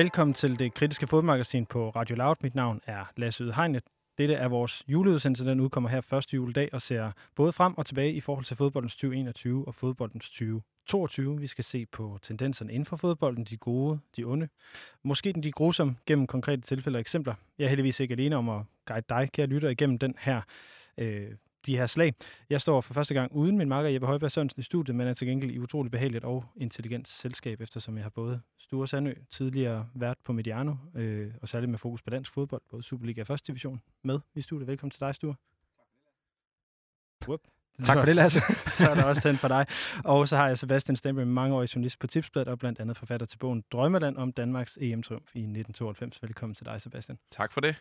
Velkommen til det kritiske fodmagasin på Radio Loud. Mit navn er Lasse Ydhegnet. Dette er vores juleudsendelse, den udkommer her første juledag og ser både frem og tilbage i forhold til fodboldens 2021 og fodboldens 2022. Vi skal se på tendenserne inden for fodbolden, de gode, de onde, måske de grusomme gennem konkrete tilfælde og eksempler. Jeg er heldigvis ikke alene om at guide dig, kære lytter, igennem den her øh, de her slag. Jeg står for første gang uden min makker Jeppe Højberg Sørensen i studiet, men er til gengæld i utroligt behageligt og intelligent selskab, eftersom jeg har både Sture Sandø, tidligere vært på Mediano, øh, og særligt med fokus på dansk fodbold, både Superliga og 1. division, med i studiet. Velkommen til dig, Sture. Whoop. Tak for det, Lasse. så er der også tændt for dig. Og så har jeg Sebastian Stempe, mangeårig journalist på Tipsbladet og blandt andet forfatter til bogen Drømmeland om Danmarks EM-triumf i 1992. Velkommen til dig, Sebastian. Tak for det.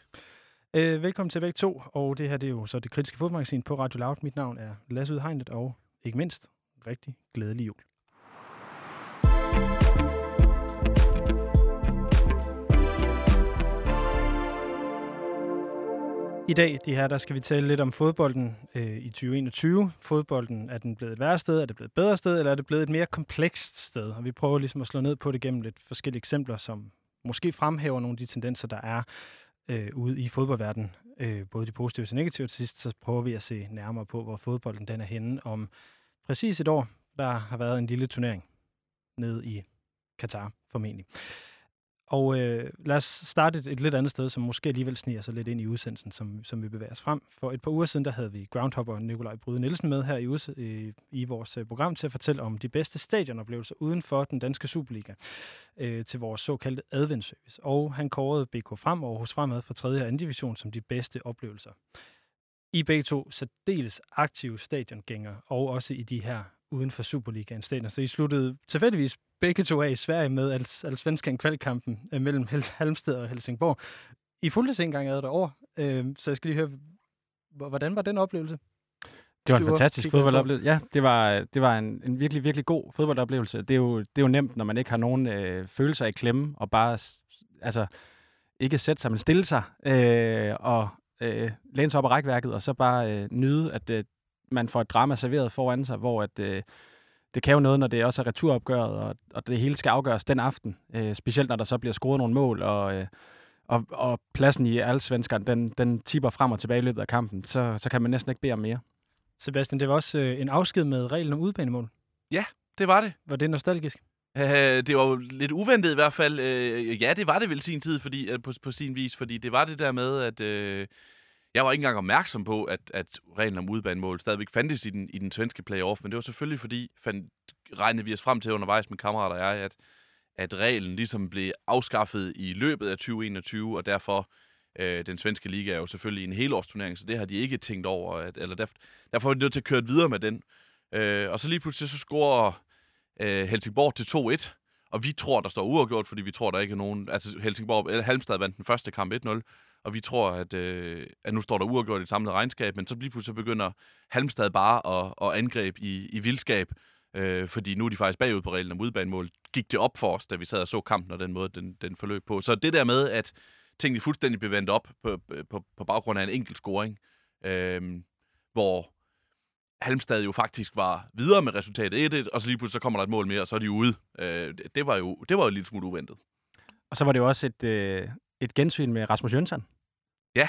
Øh, velkommen til begge to, og det her det er jo så det kritiske fodmagasin på Radio Loud. Mit navn er Lasse Udhegnet, og ikke mindst, rigtig glædelig jul. I dag, de her, der skal vi tale lidt om fodbolden øh, i 2021. Fodbolden, er den blevet et værre sted, er det blevet et bedre sted, eller er det blevet et mere komplekst sted? Og vi prøver ligesom at slå ned på det gennem lidt forskellige eksempler, som måske fremhæver nogle af de tendenser, der er øh, ude i fodboldverdenen. Øh, både de positive og negative. Til sidst så prøver vi at se nærmere på, hvor fodbolden den er henne om præcis et år. Der har været en lille turnering ned i Katar, formentlig. Og øh, lad os starte et, et lidt andet sted, som måske alligevel sniger sig lidt ind i udsendelsen, som, som vi bevæger os frem. For et par uger siden, der havde vi groundhopper Nikolaj Bryde Nielsen med her i, øh, i, vores øh, program til at fortælle om de bedste stadionoplevelser uden for den danske Superliga øh, til vores såkaldte adventservice. Og han kårede BK Frem og hos Fremad fra 3. og 2. division som de bedste oplevelser. I begge to særdeles aktive stadiongængere, og også i de her uden for Superligaen stadion. Så I sluttede tilfældigvis begge to af i Sverige med Allsvenskan kvalkampen øh, mellem Halmstad og Helsingborg. I fulgte engang ad over, øh, så jeg skal lige høre, hvordan var den oplevelse? Det var en fantastisk fodboldoplevelse. Ja, det var, det var en, en virkelig, virkelig god fodboldoplevelse. Det er jo, det er jo nemt, når man ikke har nogen øh, følelser i klemme, og bare altså, ikke sætte sig, men stille sig, øh, og øh, læne sig op af rækværket, og så bare øh, nyde, at øh, man får et drama serveret foran sig, hvor at, øh, det kan jo noget, når det også er returopgøret, og, og det hele skal afgøres den aften. Øh, specielt når der så bliver scoret nogle mål, og, øh, og, og pladsen i alle svenskerne, den, den tipper frem og tilbage i løbet af kampen, så, så kan man næsten ikke bede om mere. Sebastian, det var også øh, en afsked med reglen om udbanemål. Ja, det var det. Var det nostalgisk? Uh, det var jo lidt uventet i hvert fald. Uh, ja, det var det vel sin tid fordi, uh, på, på sin vis, fordi det var det der med, at uh, jeg var ikke engang opmærksom på, at, at reglen om udbanemål stadigvæk fandtes i den, i den svenske playoff, men det var selvfølgelig fordi, fandt, regnede vi os frem til undervejs med kammerater og jeg, at, at reglen ligesom blev afskaffet i løbet af 2021, og derfor øh, den svenske liga er jo selvfølgelig en helårsturnering, så det har de ikke tænkt over, at, eller derfor, derfor er de nødt til at køre videre med den. Øh, og så lige pludselig så scorer øh, Helsingborg til 2-1, og vi tror, der står uafgjort, fordi vi tror, der ikke er nogen... Altså Helsingborg, eller Halmstad vandt den første kamp 1-0, og vi tror, at, øh, at nu står der uafgjort i et samlet regnskab, men så lige pludselig begynder Halmstad bare at, at angribe i, i vildskab, øh, fordi nu er de faktisk bagud på reglen om udbanemål. Gik det op for os, da vi sad og så kampen og den måde, den, den forløb på. Så det der med, at tingene fuldstændig blev vendt op på, på, på baggrund af en enkelt scoring, øh, hvor Halmstad jo faktisk var videre med resultatet 1-1, og så lige pludselig så kommer der et mål mere, og så er de ude. Øh, det, var jo, det var jo en lille smule uventet. Og så var det jo også et, øh, et gensyn med Rasmus Jønsson. Ja,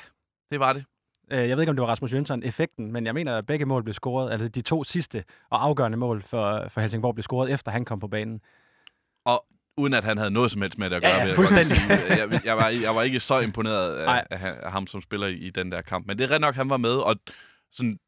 det var det. Øh, jeg ved ikke, om det var Rasmus Jønsson-effekten, men jeg mener, at begge mål blev scoret, altså de to sidste og afgørende mål for, for Helsingborg blev scoret, efter han kom på banen. Og uden at han havde noget som helst med det at gøre. Ja, ja, fuldstændig. Jeg, jeg, jeg, var, jeg var ikke så imponeret af, af, af ham som spiller i, i den der kamp. Men det er ret nok, han var med, og sådan,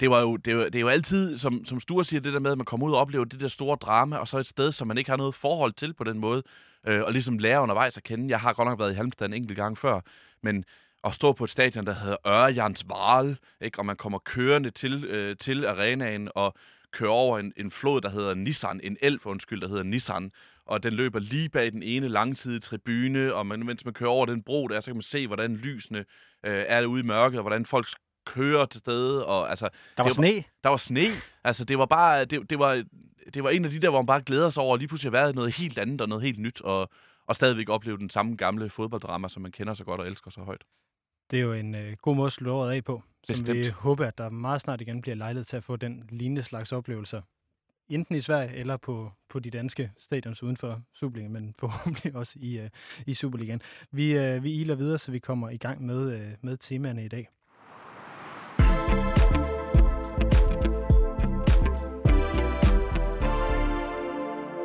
det, var jo, det, var, det er jo altid, som, som Sture siger, det der med, at man kommer ud og oplever det der store drama, og så et sted, som man ikke har noget forhold til på den måde, øh, og ligesom lære undervejs at kende. Jeg har godt nok været i Halmstad en enkelt gang før, men at stå på et stadion, der hedder Ørjans Varl, ikke? og man kommer kørende til, øh, til arenaen og kører over en, en flod, der hedder Nissan, en elv, undskyld, der hedder Nissan, og den løber lige bag den ene langtidige tribune, og man, mens man kører over den bro der, så kan man se, hvordan lysene øh, er ude i mørket, og hvordan folk kører til stede. Og, altså, der var det sne? Var, der var sne. Altså, det var bare, det, det, var, det var en af de der, hvor man bare glæder sig over, at lige pludselig har været noget helt andet og noget helt nyt, og, og stadigvæk opleve den samme gamle fodbolddrama, som man kender så godt og elsker så højt. Det er jo en øh, god måde at slutte året af på. Bestemt. Som vi håber, at der meget snart igen bliver lejlighed til at få den lignende slags oplevelser enten i Sverige eller på, på de danske stadions uden for Superligaen, men forhåbentlig også i, uh, i Superligaen. Vi, uh, vi iler videre, så vi kommer i gang med, uh, med temaerne i dag.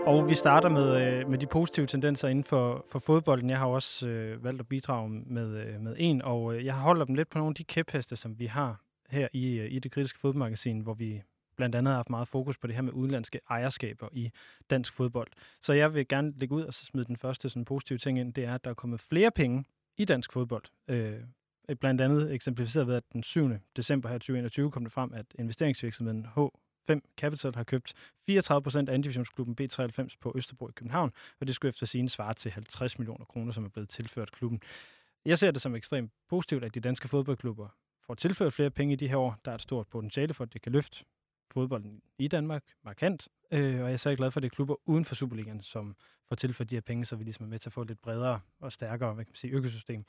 Og vi starter med, øh, med de positive tendenser inden for, for fodbolden. Jeg har også øh, valgt at bidrage med, øh, med en, og øh, jeg holder dem lidt på nogle af de kæpheste, som vi har her i, øh, i det kritiske fodboldmagasin, hvor vi blandt andet har haft meget fokus på det her med udenlandske ejerskaber i dansk fodbold. Så jeg vil gerne lægge ud og så smide den første sådan positive ting ind, det er, at der er kommet flere penge i dansk fodbold. Øh, blandt andet eksemplificeret ved, at den 7. december her 2021 kom det frem, at investeringsvirksomheden H 5 Capital har købt 34 procent af andivisionsklubben B93 på Østerbro i København, og det skulle efter sigende svare til 50 millioner kroner, som er blevet tilført klubben. Jeg ser det som ekstremt positivt, at de danske fodboldklubber får tilført flere penge i de her år. Der er et stort potentiale for, at det kan løfte fodbolden i Danmark markant, øh, og jeg er særlig glad for, at det er klubber uden for Superligaen, som får tilført de her penge, så vi ligesom er med til at få et lidt bredere og stærkere hvad kan man sige, økosystem.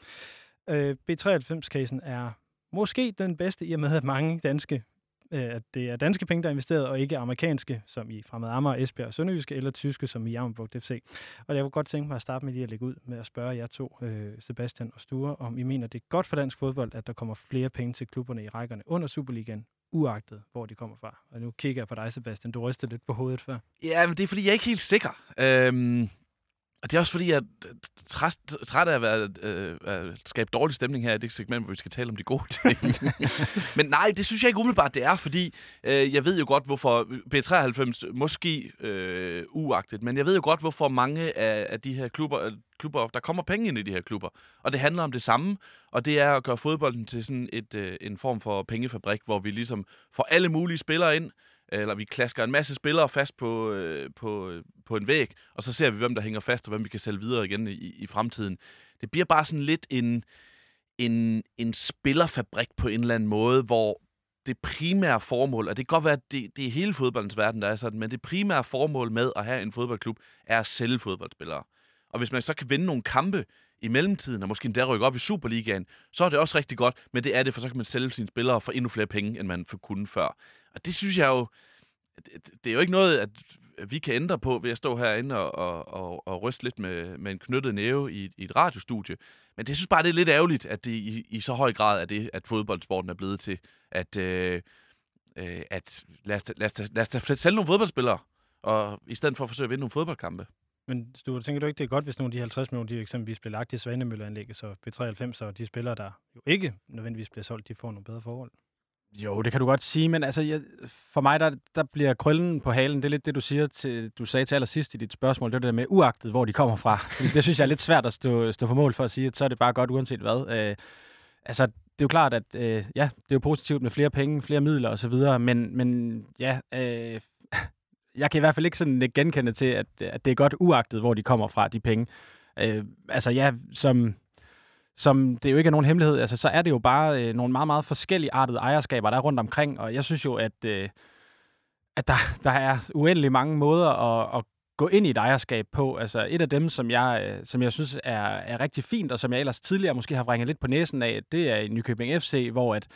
Øh, B93-casen er måske den bedste, i og med at mange danske Øh, at det er danske penge, der er investeret, og ikke amerikanske, som i Fremad Amager, Esbjerg og Sønderjyske, eller tyske, som i Jammerbugt FC. Og jeg kunne godt tænke mig at starte med lige at lægge ud med at spørge jer to, øh, Sebastian og Sture, om I mener, det er godt for dansk fodbold, at der kommer flere penge til klubberne i rækkerne under Superligaen, uagtet hvor de kommer fra. Og nu kigger jeg på dig, Sebastian. Du rystede lidt på hovedet før. Ja, men det er fordi, jeg er ikke helt sikker. Øhm, og det er også fordi, jeg er træt, træt af at, være, øh, at skabe dårlig stemning her i det segment, hvor vi skal tale om de gode ting. men nej, det synes jeg ikke umiddelbart, det er, fordi øh, jeg ved jo godt, hvorfor B93 måske øh, uagtet, men jeg ved jo godt, hvorfor mange af, af de her klubber, øh, klubber, der kommer penge ind i de her klubber. Og det handler om det samme, og det er at gøre fodbolden til sådan et, øh, en form for pengefabrik, hvor vi ligesom får alle mulige spillere ind, eller vi klasker en masse spillere fast på, øh, på, på en væg, og så ser vi, hvem der hænger fast, og hvem vi kan sælge videre igen i, i fremtiden. Det bliver bare sådan lidt en, en, en spillerfabrik på en eller anden måde, hvor det primære formål, og det kan godt være, at det, det er hele fodboldens verden, der er sådan, men det primære formål med at have en fodboldklub, er at sælge fodboldspillere. Og hvis man så kan vinde nogle kampe i mellemtiden, og måske endda rykke op i Superligaen, så er det også rigtig godt, men det er det, for så kan man sælge sine spillere for endnu flere penge, end man kunne før. Og det synes jeg jo, det, er jo ikke noget, at vi kan ændre på ved at stå herinde og, og, og, og ryste lidt med, med en knyttet næve i, i et radiostudie. Men det synes bare, det er lidt ærgerligt, at det i, i så høj grad er det, at fodboldsporten er blevet til, at, øh, øh, at lad, os, lad, os, lad os sælge nogle fodboldspillere, og i stedet for at forsøge at vinde nogle fodboldkampe. Men du tænker du ikke, det er godt, hvis nogle af de 50 millioner, de eksempelvis bliver lagt i Svanemølleanlægget, så B93 og de spillere, der jo ikke nødvendigvis bliver solgt, de får nogle bedre forhold? Jo, det kan du godt sige, men altså, jeg, for mig, der, der bliver krøllen på halen. Det er lidt det, du siger til, du sagde til allersidst i dit spørgsmål, det er det der med uagtet, hvor de kommer fra. det synes jeg er lidt svært at stå, stå på mål for at sige, at så er det bare godt uanset hvad. Øh, altså, det er jo klart, at øh, ja, det er jo positivt med flere penge, flere midler osv., men, men ja, øh, jeg kan i hvert fald ikke sådan øh, genkende til, at, at det er godt uagtet, hvor de kommer fra, de penge. Øh, altså ja, som, som det jo ikke er nogen hemmelighed, altså, så er det jo bare øh, nogle meget, meget forskellige artede ejerskaber, der er rundt omkring, og jeg synes jo, at, øh, at der, der er uendelig mange måder at, at gå ind i et ejerskab på. Altså et af dem, som jeg, øh, som jeg synes er, er rigtig fint, og som jeg ellers tidligere måske har vrænget lidt på næsen af, det er i Nykøbing FC, hvor at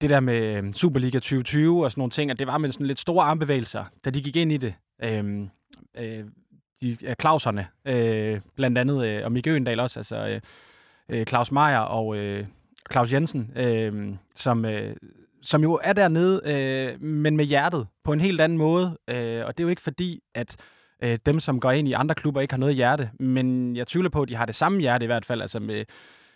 det der med øhm, Superliga 2020 og sådan nogle ting, at det var med sådan lidt store armbevægelser, da de gik ind i det. Øhm, øh, de er Clauserne, øh, blandt andet, øh, og Mikke Øendal også, altså øh, øh, Claus Meier og øh, Claus Jensen, øh, som, øh, som jo er dernede, øh, men med hjertet på en helt anden måde. Øh, og det er jo ikke fordi, at øh, dem, som går ind i andre klubber, ikke har noget hjerte, men jeg tvivler på, at de har det samme hjerte i hvert fald. Altså med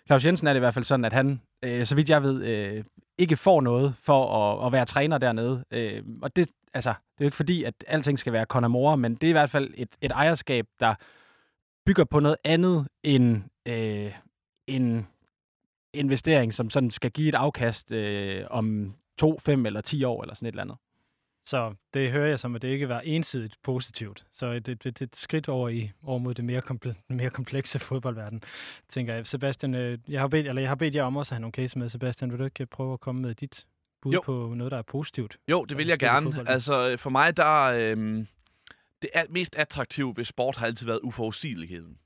Claus Jensen er det i hvert fald sådan, at han, øh, så vidt jeg ved, øh, ikke får noget for at, at være træner dernede. Øh, og det, altså, det er jo ikke fordi, at alting skal være Conor men det er i hvert fald et, et ejerskab, der bygger på noget andet end øh, en investering, som sådan skal give et afkast øh, om to, fem eller ti år, eller sådan et eller andet. Så det hører jeg som, at det ikke var ensidigt positivt. Så det, det, det er et skridt over, i, over mod det mere, komple, mere komplekse fodboldverden, tænker jeg. Sebastian, øh, jeg har bedt, eller jeg har bedt jer om også at have nogle case med. Sebastian, vil du ikke prøve at komme med dit bud jo. på noget, der er positivt? Jo, det vil jeg gerne. Altså, for mig, der øh, det er mest attraktivt ved sport har altid været uforudsigeligheden.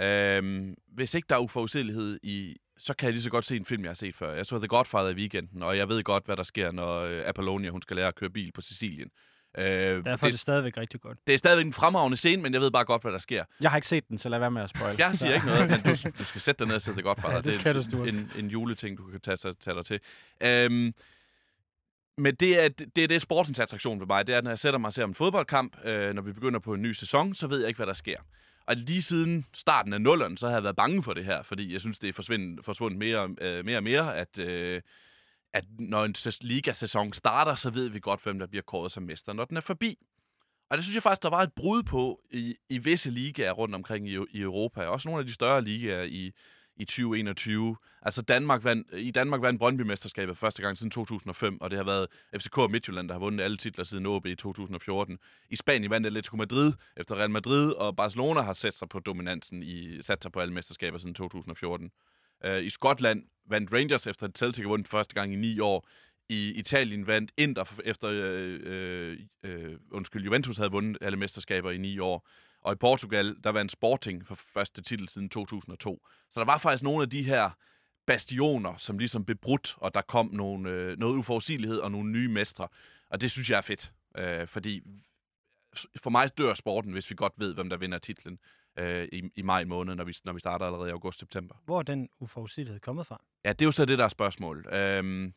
Øh, hvis ikke der er uforudsigelighed i, så kan jeg lige så godt se en film, jeg har set før. Jeg så The Godfather i weekenden, og jeg ved godt, hvad der sker, når øh, Apollonia hun skal lære at køre bil på Sicilien. Øh, Derfor det, er det stadigvæk rigtig godt. Det er stadigvæk en fremragende scene, men jeg ved bare godt, hvad der sker. Jeg har ikke set den, så lad være med at spoil. Jeg siger ikke noget, men du, du skal sætte dig ned og godt for dig. Ja, det, det skal du, en, en juleting, du kan tage, tage, tage dig til. Øhm, men det er, det er det sportens attraktion for mig. Det er, når jeg sætter mig og ser en fodboldkamp, øh, når vi begynder på en ny sæson, så ved jeg ikke, hvad der sker. Og lige siden starten af nullerne, så har jeg været bange for det her, fordi jeg synes, det er forsvundet, forsvundet mere, øh, mere og mere, at, øh, at når en ligasæson starter, så ved vi godt, hvem der bliver kåret som mester, når den er forbi. Og det synes jeg faktisk, der var et brud på i, i visse ligaer rundt omkring i, i Europa. Også nogle af de større ligaer i, i 2021. Altså Danmark vandt, i Danmark vandt Brøndby-mesterskabet første gang siden 2005, og det har været FCK og Midtjylland, der har vundet alle titler siden OB i 2014. I Spanien vandt Atletico Madrid efter Real Madrid, og Barcelona har sat sig på dominansen i sat sig på alle mesterskaber siden 2014. Uh, øh, I Skotland vandt Rangers efter at Celtic har vundet første gang i ni år. I Italien vandt Inter efter øh, øh, øh, undskyld, Juventus havde vundet alle mesterskaber i ni år. Og i Portugal, der vandt Sporting for første titel siden 2002. Så der var faktisk nogle af de her bastioner, som ligesom blev brudt, og der kom nogle, øh, noget uforudsigelighed og nogle nye mestre. Og det synes jeg er fedt, øh, fordi for mig dør sporten, hvis vi godt ved, hvem der vinder titlen øh, i, i maj måned, når vi, når vi starter allerede i august-september. Hvor er den uforudsigelighed kommet fra? Ja, det er jo så det, der er spørgsmål. Øh,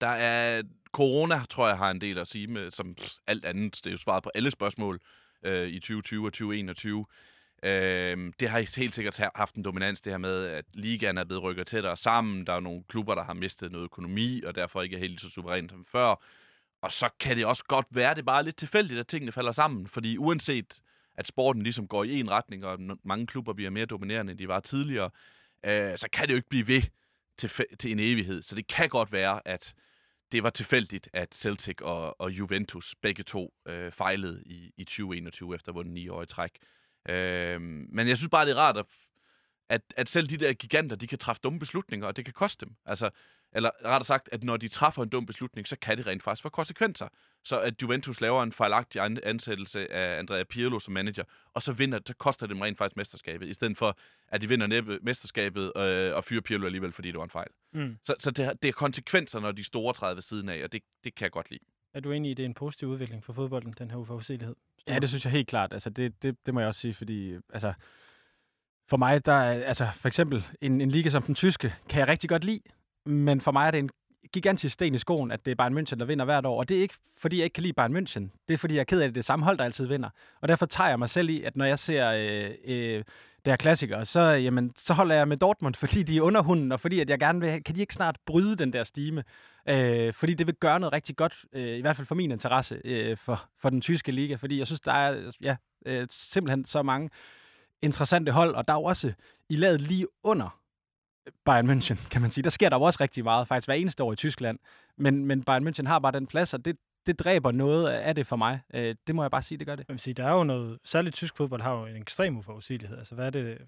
der er... Corona, tror jeg, har en del at sige med, som pff, alt andet. Det er jo svaret på alle spørgsmål øh, i 2020 og 2021. Øh, det har helt sikkert haft en dominans, det her med, at ligaen er blevet rykket tættere sammen. Der er nogle klubber, der har mistet noget økonomi, og derfor ikke er helt så suverænt som før. Og så kan det også godt være, at det er bare lidt tilfældigt, at tingene falder sammen. Fordi uanset at sporten ligesom går i en retning, og mange klubber bliver mere dominerende, end de var tidligere, øh, så kan det jo ikke blive ved til, til en evighed. Så det kan godt være, at det var tilfældigt, at Celtic og, og Juventus begge to øh, fejlede i, i 2021 efter at have vundet ni år i træk. Øh, men jeg synes bare, det er rart, at, at, at selv de der giganter, de kan træffe dumme beslutninger, og det kan koste dem. Altså, eller rettere sagt, at når de træffer en dum beslutning, så kan det rent faktisk få konsekvenser. Så at Juventus laver en fejlagtig ansættelse af Andrea Pirlo som manager, og så vinder, så koster det dem rent faktisk mesterskabet, i stedet for, at de vinder næppe mesterskabet øh, og fyrer Pirlo alligevel, fordi det var en fejl. Mm. Så, så det, det er konsekvenser, når de store træder ved siden af, og det, det kan jeg godt lide. Er du enig i, at det er en positiv udvikling for fodbolden, den her uforudsigelighed? Ja, det synes jeg helt klart. Altså, det, det, det må jeg også sige, fordi altså, for mig, der er, altså, for eksempel en, en liga som den tyske, kan jeg rigtig godt lide, men for mig er det en gigantisk sten i skoen, at det er Bayern München, der vinder hvert år. Og det er ikke, fordi jeg ikke kan lide Bayern München. Det er, fordi jeg er ked af, at det er det samme hold, der altid vinder. Og derfor tager jeg mig selv i, at når jeg ser øh, øh, det her klassiker, så, jamen, så holder jeg med Dortmund, fordi de er underhunden, og fordi at jeg gerne vil, kan de ikke snart bryde den der stime? Øh, fordi det vil gøre noget rigtig godt, øh, i hvert fald for min interesse, øh, for, for den tyske liga, fordi jeg synes, der er ja, øh, simpelthen så mange interessante hold, og der er jo også i lavet lige under Bayern München, kan man sige. Der sker der jo også rigtig meget, faktisk hver eneste år i Tyskland. Men, men Bayern München har bare den plads, og det, det dræber noget af det for mig. Øh, det må jeg bare sige, det gør det. Jeg vil sige, der er jo noget, særligt tysk fodbold har jo en ekstrem uforudsigelighed. Altså, hvad er det,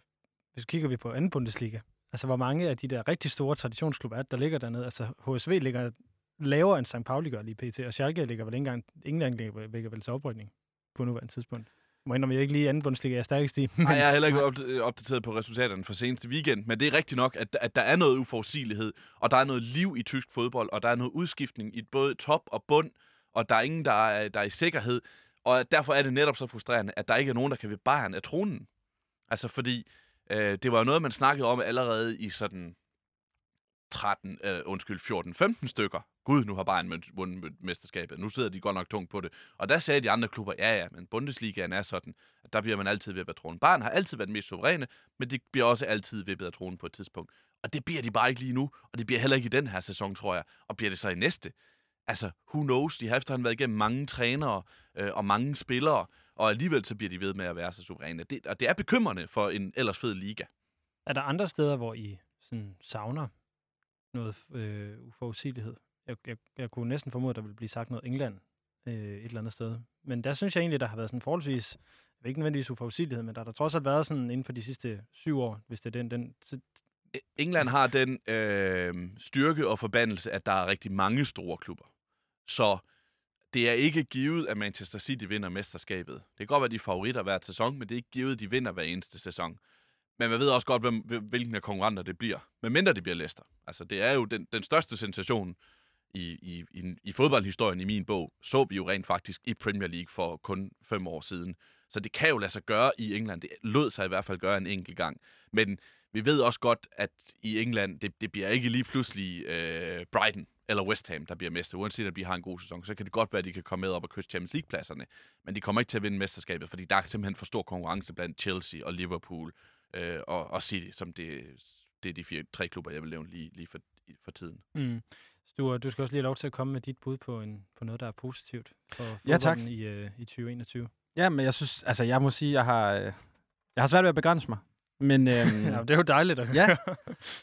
hvis vi kigger vi på anden Bundesliga, altså hvor mange af de der rigtig store traditionsklubber er, der ligger dernede. Altså, HSV ligger lavere end St. Pauli gør lige pt. Og Schalke ligger vel ikke engang, England engang ligger vel til oprykning på nuværende tidspunkt må indrømme, jeg ikke lige anden Bundesliga er stærkest i. Nej, jeg er heller ikke opdateret på resultaterne for seneste weekend, men det er rigtigt nok, at, at der er noget uforudsigelighed, og der er noget liv i tysk fodbold, og der er noget udskiftning i både top og bund, og der er ingen, der er, der er i sikkerhed. Og derfor er det netop så frustrerende, at der ikke er nogen, der kan ved Bayern af tronen. Altså fordi, øh, det var jo noget, man snakkede om allerede i sådan 13, øh, undskyld, 14-15 stykker. Gud, nu har Bayern vundet mesterskabet. Nu sidder de godt nok tungt på det. Og der sagde de andre klubber, ja ja, men Bundesligaen er sådan, at der bliver man altid ved at tronen. Bayern har altid været den mest suveræne, men det bliver også altid ved at tronen på et tidspunkt. Og det bliver de bare ikke lige nu, og det bliver heller ikke i den her sæson, tror jeg. Og bliver det så i næste? Altså, who knows? De har efterhånden været igennem mange trænere øh, og mange spillere, og alligevel så bliver de ved med at være så suveræne. Det, og det er bekymrende for en ellers fed liga. Er der andre steder, hvor I sådan savner noget øh, uforudsigelighed. Jeg, jeg, jeg kunne næsten formode, at der ville blive sagt noget England øh, et eller andet sted. Men der synes jeg egentlig, der har været sådan forholdsvis, ikke nødvendigvis uforudsigelighed, men der har der trods alt været sådan inden for de sidste syv år, hvis det er den... den England har den øh, styrke og forbandelse, at der er rigtig mange store klubber. Så det er ikke givet, at Manchester City vinder mesterskabet. Det kan godt være, de favoritter hver sæson, men det er ikke givet, at de vinder hver eneste sæson. Men man ved også godt, hvem, hvilken af konkurrenter det bliver. Men mindre det bliver Leicester. Altså, det er jo den, den største sensation i, i, i, i fodboldhistorien i min bog, så vi jo rent faktisk i Premier League for kun fem år siden. Så det kan jo lade sig gøre i England. Det lød sig i hvert fald gøre en enkelt gang. Men vi ved også godt, at i England, det, det bliver ikke lige pludselig øh, Brighton eller West Ham, der bliver mester. Uanset at de har en god sæson, så kan det godt være, at de kan komme med op og kysse Champions League-pladserne. Men de kommer ikke til at vinde mesterskabet, fordi der er simpelthen for stor konkurrence blandt Chelsea og Liverpool øh, og, og City, som det, det er de fire, tre klubber, jeg vil nævne lige, lige for, for tiden. Mm. Du, du skal også lige have lov til at komme med dit bud på, en, på noget, der er positivt for ja, tak. i, uh, i 2021. Ja, men jeg synes, altså jeg må sige, jeg har, øh, jeg har svært ved at begrænse mig. Men, øhm, ja, det er jo dejligt at høre.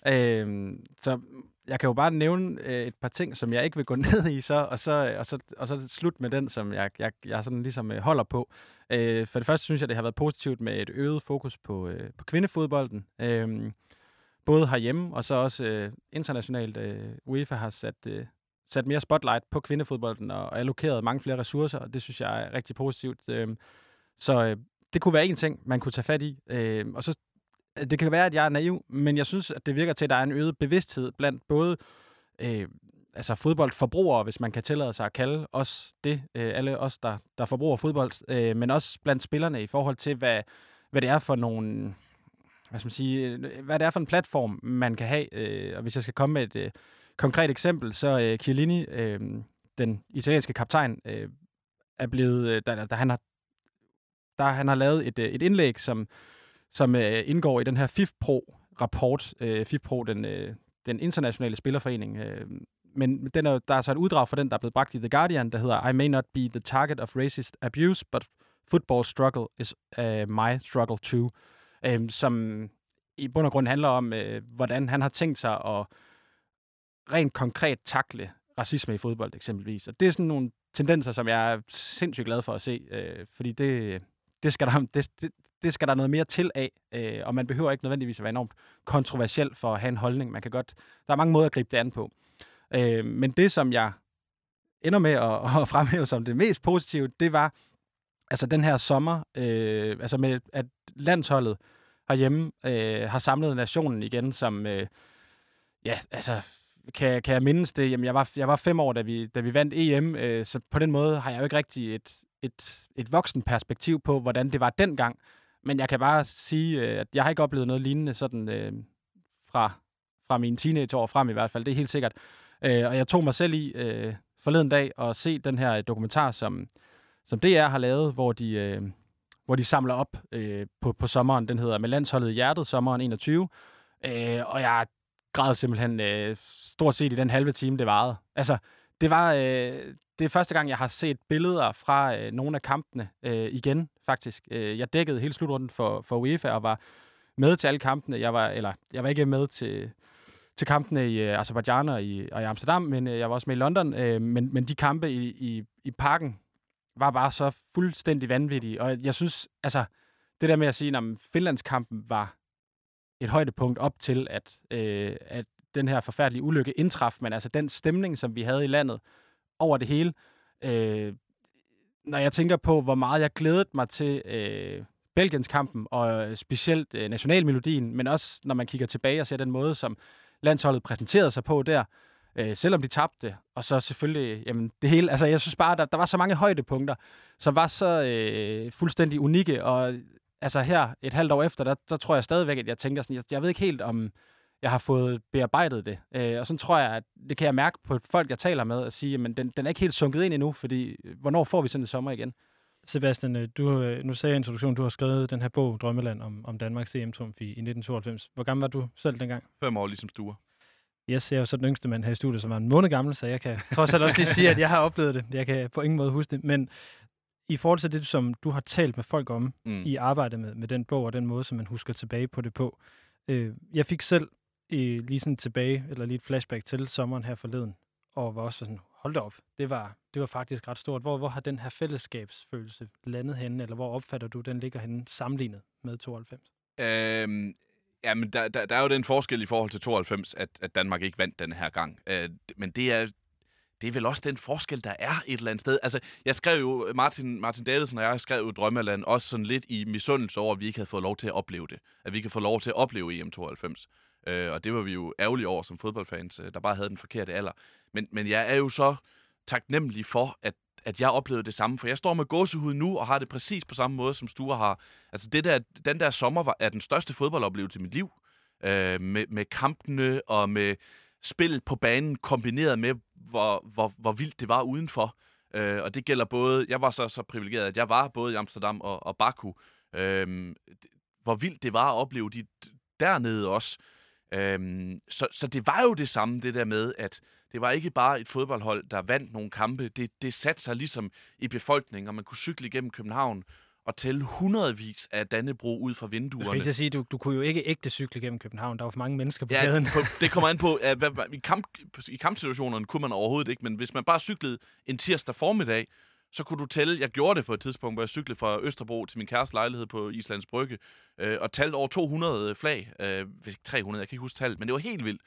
Ja, øhm, så jeg kan jo bare nævne øh, et par ting, som jeg ikke vil gå ned i, så, og, så, og, så, og så slut med den, som jeg, jeg, jeg sådan ligesom øh, holder på. Øh, for det første synes jeg, det har været positivt med et øget fokus på, øh, på kvindefodbolden. Øh, både herhjemme og så også øh, internationalt. Øh, UEFA har sat, øh, sat mere spotlight på kvindefodbolden og, og allokeret mange flere ressourcer, og det synes jeg er rigtig positivt. Øh, så øh, det kunne være en ting, man kunne tage fat i. Øh, og så Øh, det kan være, at jeg er naiv, men jeg synes, at det virker til, at der er en øget bevidsthed blandt både øh, altså fodboldforbrugere, hvis man kan tillade sig at kalde os det, øh, alle os, der, der forbruger fodbold, øh, men også blandt spillerne i forhold til, hvad, hvad det er for nogle, hvad skal man sige, øh, hvad det er for en platform, man kan have. Øh, og hvis jeg skal komme med et øh, konkret eksempel, så øh, Chiellini, øh, den italienske kaptajn, øh, er blevet, øh, der, der han har der han har lavet et, øh, et indlæg, som som øh, indgår i den her FIFPro-rapport. Øh, FIFPro, den, øh, den internationale spillerforening. Øh, men den er, der er så et uddrag fra den, der er blevet bragt i The Guardian, der hedder I may not be the target of racist abuse, but football struggle is uh, my struggle too. Øh, som i bund og grund handler om, øh, hvordan han har tænkt sig at rent konkret takle racisme i fodbold eksempelvis. Og det er sådan nogle tendenser, som jeg er sindssygt glad for at se, øh, fordi det, det, skal der, det, det, det skal der noget mere til af, øh, og man behøver ikke nødvendigvis at være enormt kontroversiel for at have en holdning. Man kan godt, der er mange måder at gribe det an på. Øh, men det, som jeg ender med at, at fremhæve som det mest positive, det var altså den her sommer, øh, altså med at landsholdet herhjemme øh, har samlet nationen igen, som, øh, ja, altså, kan, kan jeg mindes det? Jamen, jeg var, jeg var fem år, da vi, da vi vandt EM, øh, så på den måde har jeg jo ikke rigtig et, et, et voksen perspektiv på, hvordan det var dengang. Men jeg kan bare sige, øh, at jeg har ikke oplevet noget lignende sådan øh, fra, fra mine teenageår frem i hvert fald. Det er helt sikkert. Øh, og jeg tog mig selv i øh, forleden dag at se den her øh, dokumentar, som, som DR har lavet, hvor de, øh, hvor de samler op øh, på, på sommeren. Den hedder Med landsholdet i hjertet, sommeren 21. Øh, og jeg græd simpelthen øh, stort set i den halve time, det varede. Altså, det var, øh, det er første gang, jeg har set billeder fra øh, nogle af kampene øh, igen, faktisk. Øh, jeg dækkede hele slutrunden for, for UEFA og var med til alle kampene. Jeg var, eller, jeg var ikke med til, til kampene i øh, Azerbaijan og i, og i Amsterdam, men øh, jeg var også med i London. Øh, men, men de kampe i, i, i parken var bare så fuldstændig vanvittige. Og jeg synes, altså, det der med at sige, at Finlandskampen var et højdepunkt op til, at, øh, at den her forfærdelige ulykke indtraf, men altså den stemning, som vi havde i landet, over det hele. Øh, når jeg tænker på, hvor meget jeg glædede mig til øh, Belgiens kampen, og øh, specielt øh, nationalmelodien, men også når man kigger tilbage og ser den måde, som landsholdet præsenterede sig på der, øh, selvom de tabte, og så selvfølgelig, øh, jamen det hele, altså jeg synes bare, der, der var så mange højdepunkter, som var så øh, fuldstændig unikke, og altså her, et halvt år efter, der, der tror jeg stadigvæk, at jeg tænker sådan, jeg, jeg ved ikke helt om, jeg har fået bearbejdet det. Øh, og sådan tror jeg, at det kan jeg mærke på folk, jeg taler med, at sige, at den, den er ikke helt sunket ind endnu, fordi øh, hvornår får vi sådan en sommer igen? Sebastian, øh, du, øh, nu sagde jeg i introduktionen, du har skrevet den her bog, Drømmeland, om, om Danmarks EM-trumf i, i 1992. Hvor gammel var du selv dengang? Fem år, ligesom Sture. Yes, jeg er jo så den yngste mand her i studiet, som er en måned gammel, så jeg kan trods alt også lige sige, at jeg har oplevet det. Jeg kan på ingen måde huske det. Men i forhold til det, som du har talt med folk om mm. i arbejde med, med den bog, og den måde, som man husker tilbage på det på. Øh, jeg fik selv i, lige sådan tilbage, eller lige et flashback til sommeren her forleden, og var også sådan, hold da op, det var, det var faktisk ret stort. Hvor, hvor har den her fællesskabsfølelse landet henne, eller hvor opfatter du, den ligger henne sammenlignet med 92? Øhm, ja, men der, der, der er jo den forskel i forhold til 92, at, at Danmark ikke vandt den her gang. Øh, men det er, det er vel også den forskel, der er et eller andet sted. Altså, jeg skrev jo, Martin, Martin Davidsen og jeg skrev jo Drømmeland også sådan lidt i misundelse over, at vi ikke havde fået lov til at opleve det. At vi kan få lov til at opleve EM92. Øh, og det var vi jo ærgerlige over som fodboldfans, øh, der bare havde den forkerte alder. Men, men jeg er jo så taknemmelig for, at at jeg oplevede det samme, for jeg står med gåsehud nu og har det præcis på samme måde, som Sture har. Altså det der, den der sommer var, er den største fodboldoplevelse i mit liv. Øh, med, med kampene og med spil på banen kombineret med, hvor, hvor, hvor vildt det var udenfor. Øh, og det gælder både, jeg var så, så privilegeret, at jeg var både i Amsterdam og, og Baku. Øh, hvor vildt det var at opleve de dernede også. Øhm, så, så det var jo det samme, det der med, at det var ikke bare et fodboldhold, der vandt nogle kampe. Det, det satte sig ligesom i befolkningen, og man kunne cykle igennem København og tælle hundredvis af Dannebro ud fra vinduerne. Du skal ikke sige, du, du kunne jo ikke ægte cykle gennem København. Der var for mange mennesker på ja, gaden. På, det kommer an på, at hvad, i, kamp, i kampsituationerne kunne man overhovedet ikke, men hvis man bare cyklede en tirsdag formiddag, så kunne du tælle, jeg gjorde det på et tidspunkt, hvor jeg cyklede fra Østerbro til min kæreste lejlighed på Islands Brygge, øh, og talte over 200 øh, flag, øh, hvis ikke 300, jeg kan ikke huske tallet, men det var helt vildt.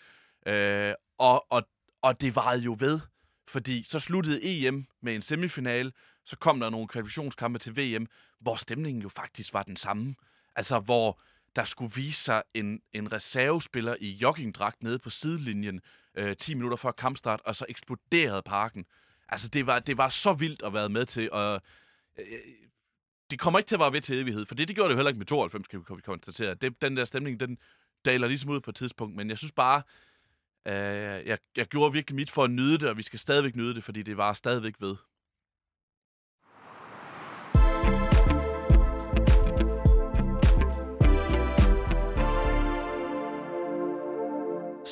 Øh, og, og, og det varede jo ved, fordi så sluttede EM med en semifinale, så kom der nogle kvalifikationskampe til VM, hvor stemningen jo faktisk var den samme. Altså, hvor der skulle vise sig en, en reservespiller i joggingdragt nede på sidelinjen øh, 10 minutter før kampstart, og så eksploderede parken. Altså, det var, det var så vildt at være med til, og øh, det kommer ikke til at være ved til evighed, for det, det gjorde det jo heller ikke med 92, kan vi konstatere. Det, den der stemning, den daler ligesom ud på et tidspunkt, men jeg synes bare, øh, jeg, jeg gjorde virkelig mit for at nyde det, og vi skal stadigvæk nyde det, fordi det var stadigvæk ved.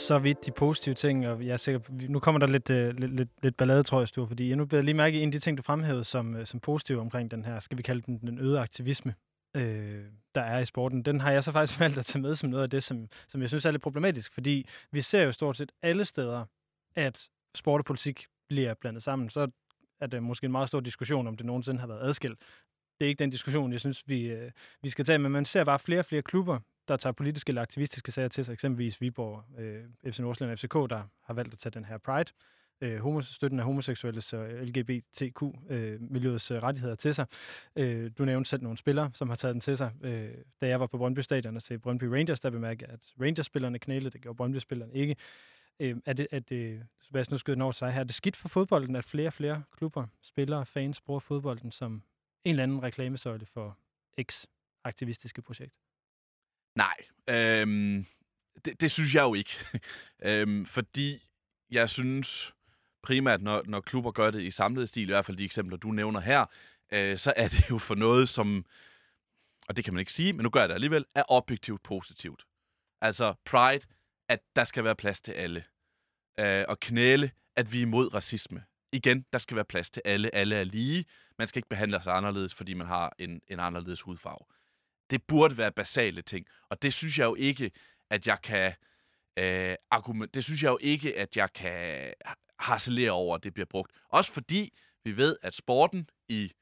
Så vidt de positive ting, og jeg er sikker nu kommer der lidt, øh, lidt, lidt, lidt ballade, tror jeg, Stur, fordi jeg nu bliver lige mærke i en af de ting, du fremhævede som, øh, som positive omkring den her, skal vi kalde den den øgede aktivisme, øh, der er i sporten. Den har jeg så faktisk valgt at tage med som noget af det, som, som jeg synes er lidt problematisk, fordi vi ser jo stort set alle steder, at sport og politik bliver blandet sammen. Så er det måske en meget stor diskussion, om det nogensinde har været adskilt. Det er ikke den diskussion, jeg synes, vi, øh, vi skal tage, men man ser bare flere og flere klubber, der tager politiske eller aktivistiske sager til sig, eksempelvis Viborg, øh, FC Nordsjælland og FCK, der har valgt at tage den her Pride, øh, støtten af homoseksuelle og LGBTQ-miljøets øh, øh, rettigheder til sig. Øh, du nævnte selv nogle spillere, som har taget den til sig. Øh, da jeg var på Brøndby Stadion og så Brøndby Rangers, der bemærkede at Rangers-spillerne knælede, det gjorde Brøndby-spillerne ikke. Øh, er det, er det, øh, Sebastian, nu skyder den over til dig her, er det skidt for fodbolden, at flere og flere klubber, spillere, fans bruger fodbolden som en eller anden reklamesøjle for X-aktivistiske projekt? Nej, øhm, det, det synes jeg jo ikke. øhm, fordi jeg synes primært, når, når klubber gør det i samlet stil, i hvert fald de eksempler, du nævner her, øh, så er det jo for noget, som, og det kan man ikke sige, men nu gør jeg det alligevel, er objektivt positivt. Altså pride, at der skal være plads til alle. Øh, og knæle, at vi er imod racisme. Igen, der skal være plads til alle. Alle er lige. Man skal ikke behandle sig anderledes, fordi man har en, en anderledes hudfarve. Det burde være basale ting. Og det synes jeg jo ikke, at jeg kan... Øh, argument, det synes jeg jo ikke, at jeg kan harcelere over, at det bliver brugt. Også fordi vi ved, at sporten i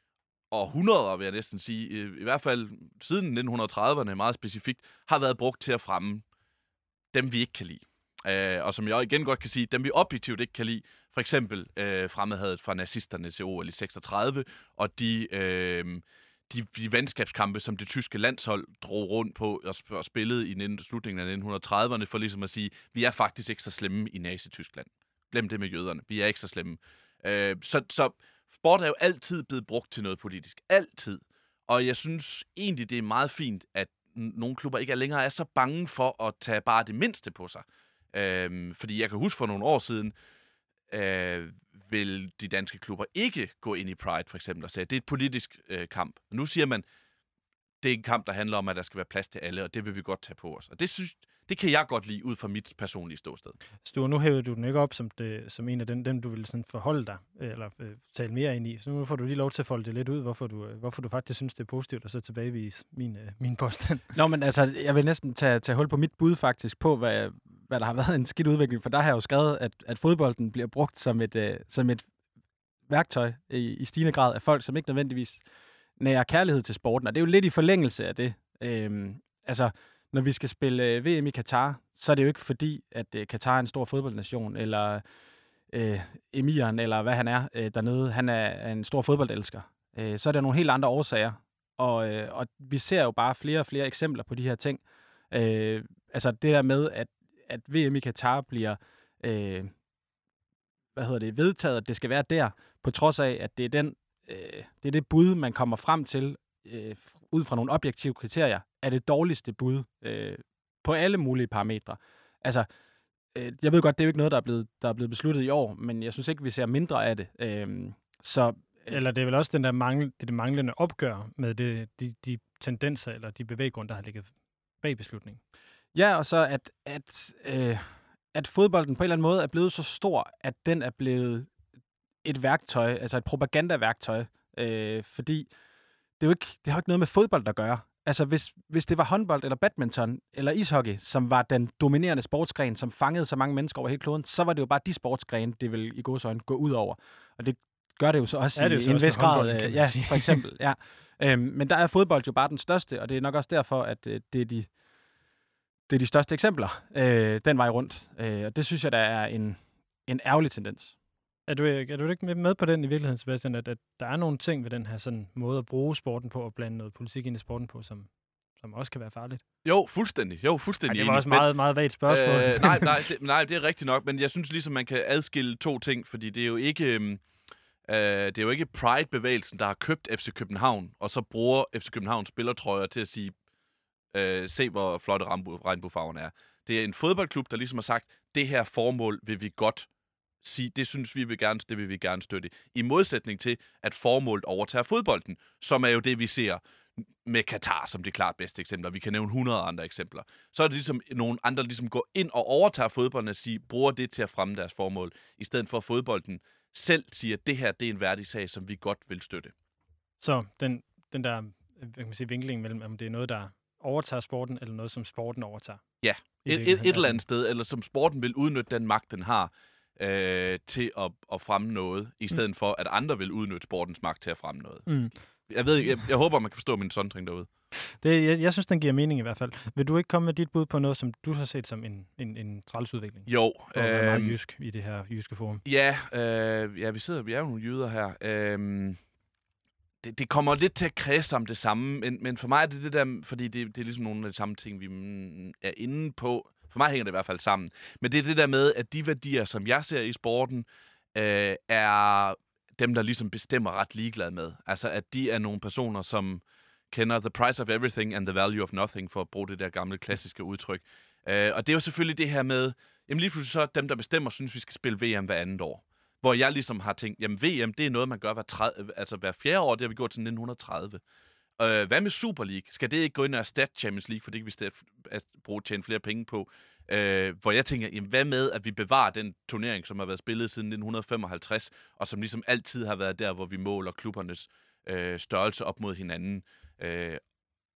århundreder, vil jeg næsten sige, i, hvert fald siden 1930'erne meget specifikt, har været brugt til at fremme dem, vi ikke kan lide. Øh, og som jeg igen godt kan sige, dem vi objektivt ikke kan lide, for eksempel øh, fremmedhadet fra nazisterne til OL i 36, og de øh, de, de venskabskampe, som det tyske landshold drog rundt på og, og spillede i slutningen af 1930'erne, for ligesom at sige, vi er faktisk ikke så slemme i Nazi-Tyskland. Glem det med jøderne. Vi er ikke så slemme. Øh, så, så sport er jo altid blevet brugt til noget politisk. Altid. Og jeg synes egentlig, det er meget fint, at nogle klubber ikke er længere er så bange for at tage bare det mindste på sig. Øh, fordi jeg kan huske for nogle år siden, øh, vil de danske klubber ikke gå ind i Pride, for eksempel, og sige, at det er et politisk øh, kamp. Og nu siger man, det er en kamp, der handler om, at der skal være plads til alle, og det vil vi godt tage på os. Og det, synes, det kan jeg godt lide, ud fra mit personlige ståsted. Sture, nu hævede du den ikke op som, det, som en af den, dem, du vil sådan forholde dig, eller øh, tale mere ind i. Så nu får du lige lov til at folde det lidt ud, hvorfor du, øh, hvorfor du faktisk synes, det er positivt, og så tilbagevise min, øh, min påstand. Nå, men altså, jeg vil næsten tage, tage hul på mit bud faktisk på, hvad, hvad der har været en skidt udvikling, for der har jeg jo skrevet, at, at fodbolden bliver brugt som et, øh, som et værktøj i, i stigende grad af folk, som ikke nødvendigvis nærer kærlighed til sporten, og det er jo lidt i forlængelse af det. Øhm, altså, når vi skal spille øh, VM i Katar, så er det jo ikke fordi, at øh, Katar er en stor fodboldnation, eller øh, emiren, eller hvad han er øh, dernede, han er, er en stor fodboldelsker. Øh, så er der nogle helt andre årsager, og, øh, og vi ser jo bare flere og flere eksempler på de her ting. Øh, altså det der med, at at VM i Katar bliver øh, hvad hedder det, vedtaget, at det skal være der, på trods af, at det er, den, øh, det, er det bud, man kommer frem til, øh, ud fra nogle objektive kriterier, er det dårligste bud øh, på alle mulige parametre. Altså, øh, jeg ved godt, det er jo ikke noget, der er, blevet, der er blevet besluttet i år, men jeg synes ikke, vi ser mindre af det. Øh, så, øh, eller det er vel også den der mangel, det, det manglende opgør med det, de, de tendenser eller de bevæggrunde, der har ligget bag beslutningen. Ja, og så at, at, øh, at fodbolden på en eller anden måde er blevet så stor, at den er blevet et værktøj, altså et propagandaværktøj, øh, fordi det, er jo ikke, det har jo ikke noget med fodbold at gøre. Altså, hvis, hvis det var håndbold eller badminton eller ishockey, som var den dominerende sportsgren, som fangede så mange mennesker over hele kloden, så var det jo bare de sportsgrene, det vil i gods øjne gå ud over. Og det gør det jo så også ja, det i, så en vis grad. Øh, ja, for eksempel. ja. Øhm, men der er fodbold jo bare den største, og det er nok også derfor, at øh, det er de det er de største eksempler øh, den vej rundt. Øh, og det synes jeg, der er en, en ærgerlig tendens. Er du, er du ikke med på den i virkeligheden, Sebastian, at, at der er nogle ting ved den her sådan måde at bruge sporten på, og blande noget politik ind i sporten på, som, som også kan være farligt? Jo, fuldstændig. Jo, fuldstændig Ej, det var også meget, meget vagt spørgsmål. Øh, nej, nej, det, nej, det er rigtigt nok, men jeg synes ligesom, man kan adskille to ting, fordi det er jo ikke... Øh, det er jo ikke Pride-bevægelsen, der har købt FC København, og så bruger FC København spillertrøjer til at sige, øh, se hvor flotte regnbuefarverne er. Det er en fodboldklub, der ligesom har sagt, det her formål vil vi godt sige, det synes vi vil gerne, det vil vi gerne støtte. I modsætning til, at formålet overtager fodbolden, som er jo det, vi ser med Katar som det klart bedste eksempel. Vi kan nævne 100 andre eksempler. Så er det ligesom nogle andre, der ligesom går ind og overtager fodbolden og siger, bruger det til at fremme deres formål, i stedet for at fodbolden selv siger, at det her det er en værdig sag, som vi godt vil støtte. Så den, den der kan man sige, vinkling mellem, om det er noget, der overtager sporten, eller noget, som sporten overtager. Ja, et, et, et eller andet sted, eller som sporten vil udnytte den magt, den har, øh, til at, at fremme noget, i mm. stedet mm. for, at andre vil udnytte sportens magt til at fremme noget. Mm. Jeg ved jeg, jeg håber, man kan forstå min sondring derude. Det, jeg, jeg synes, den giver mening i hvert fald. Vil du ikke komme med dit bud på noget, som du har set som en, en, en trælsudvikling? Jo. Øh, meget øhm, jysk i det her jyske forum. Ja, øh, ja vi sidder, vi er jo nogle jyder her. Øh, det, det kommer lidt til at kredse om det samme, men, men for mig er det det der, fordi det, det er ligesom nogle af de samme ting, vi mm, er inde på. For mig hænger det i hvert fald sammen. Men det er det der med, at de værdier, som jeg ser i sporten, øh, er dem, der ligesom bestemmer ret ligeglad med. Altså, at de er nogle personer, som kender the price of everything and the value of nothing, for at bruge det der gamle klassiske udtryk. Øh, og det er jo selvfølgelig det her med, jamen lige pludselig så dem, der bestemmer, synes, vi skal spille VM hver andet år hvor jeg ligesom har tænkt, jamen VM, det er noget, man gør hver, 30, øh, altså hver fjerde år, det har vi gjort til 1930. Øh, hvad med Super League? Skal det ikke gå ind og erstatte Champions League, for det kan vi stedet bruge tjene flere penge på? Øh, hvor jeg tænker, jamen, hvad med, at vi bevarer den turnering, som har været spillet siden 1955, og som ligesom altid har været der, hvor vi måler klubbernes øh, størrelse op mod hinanden. Øh,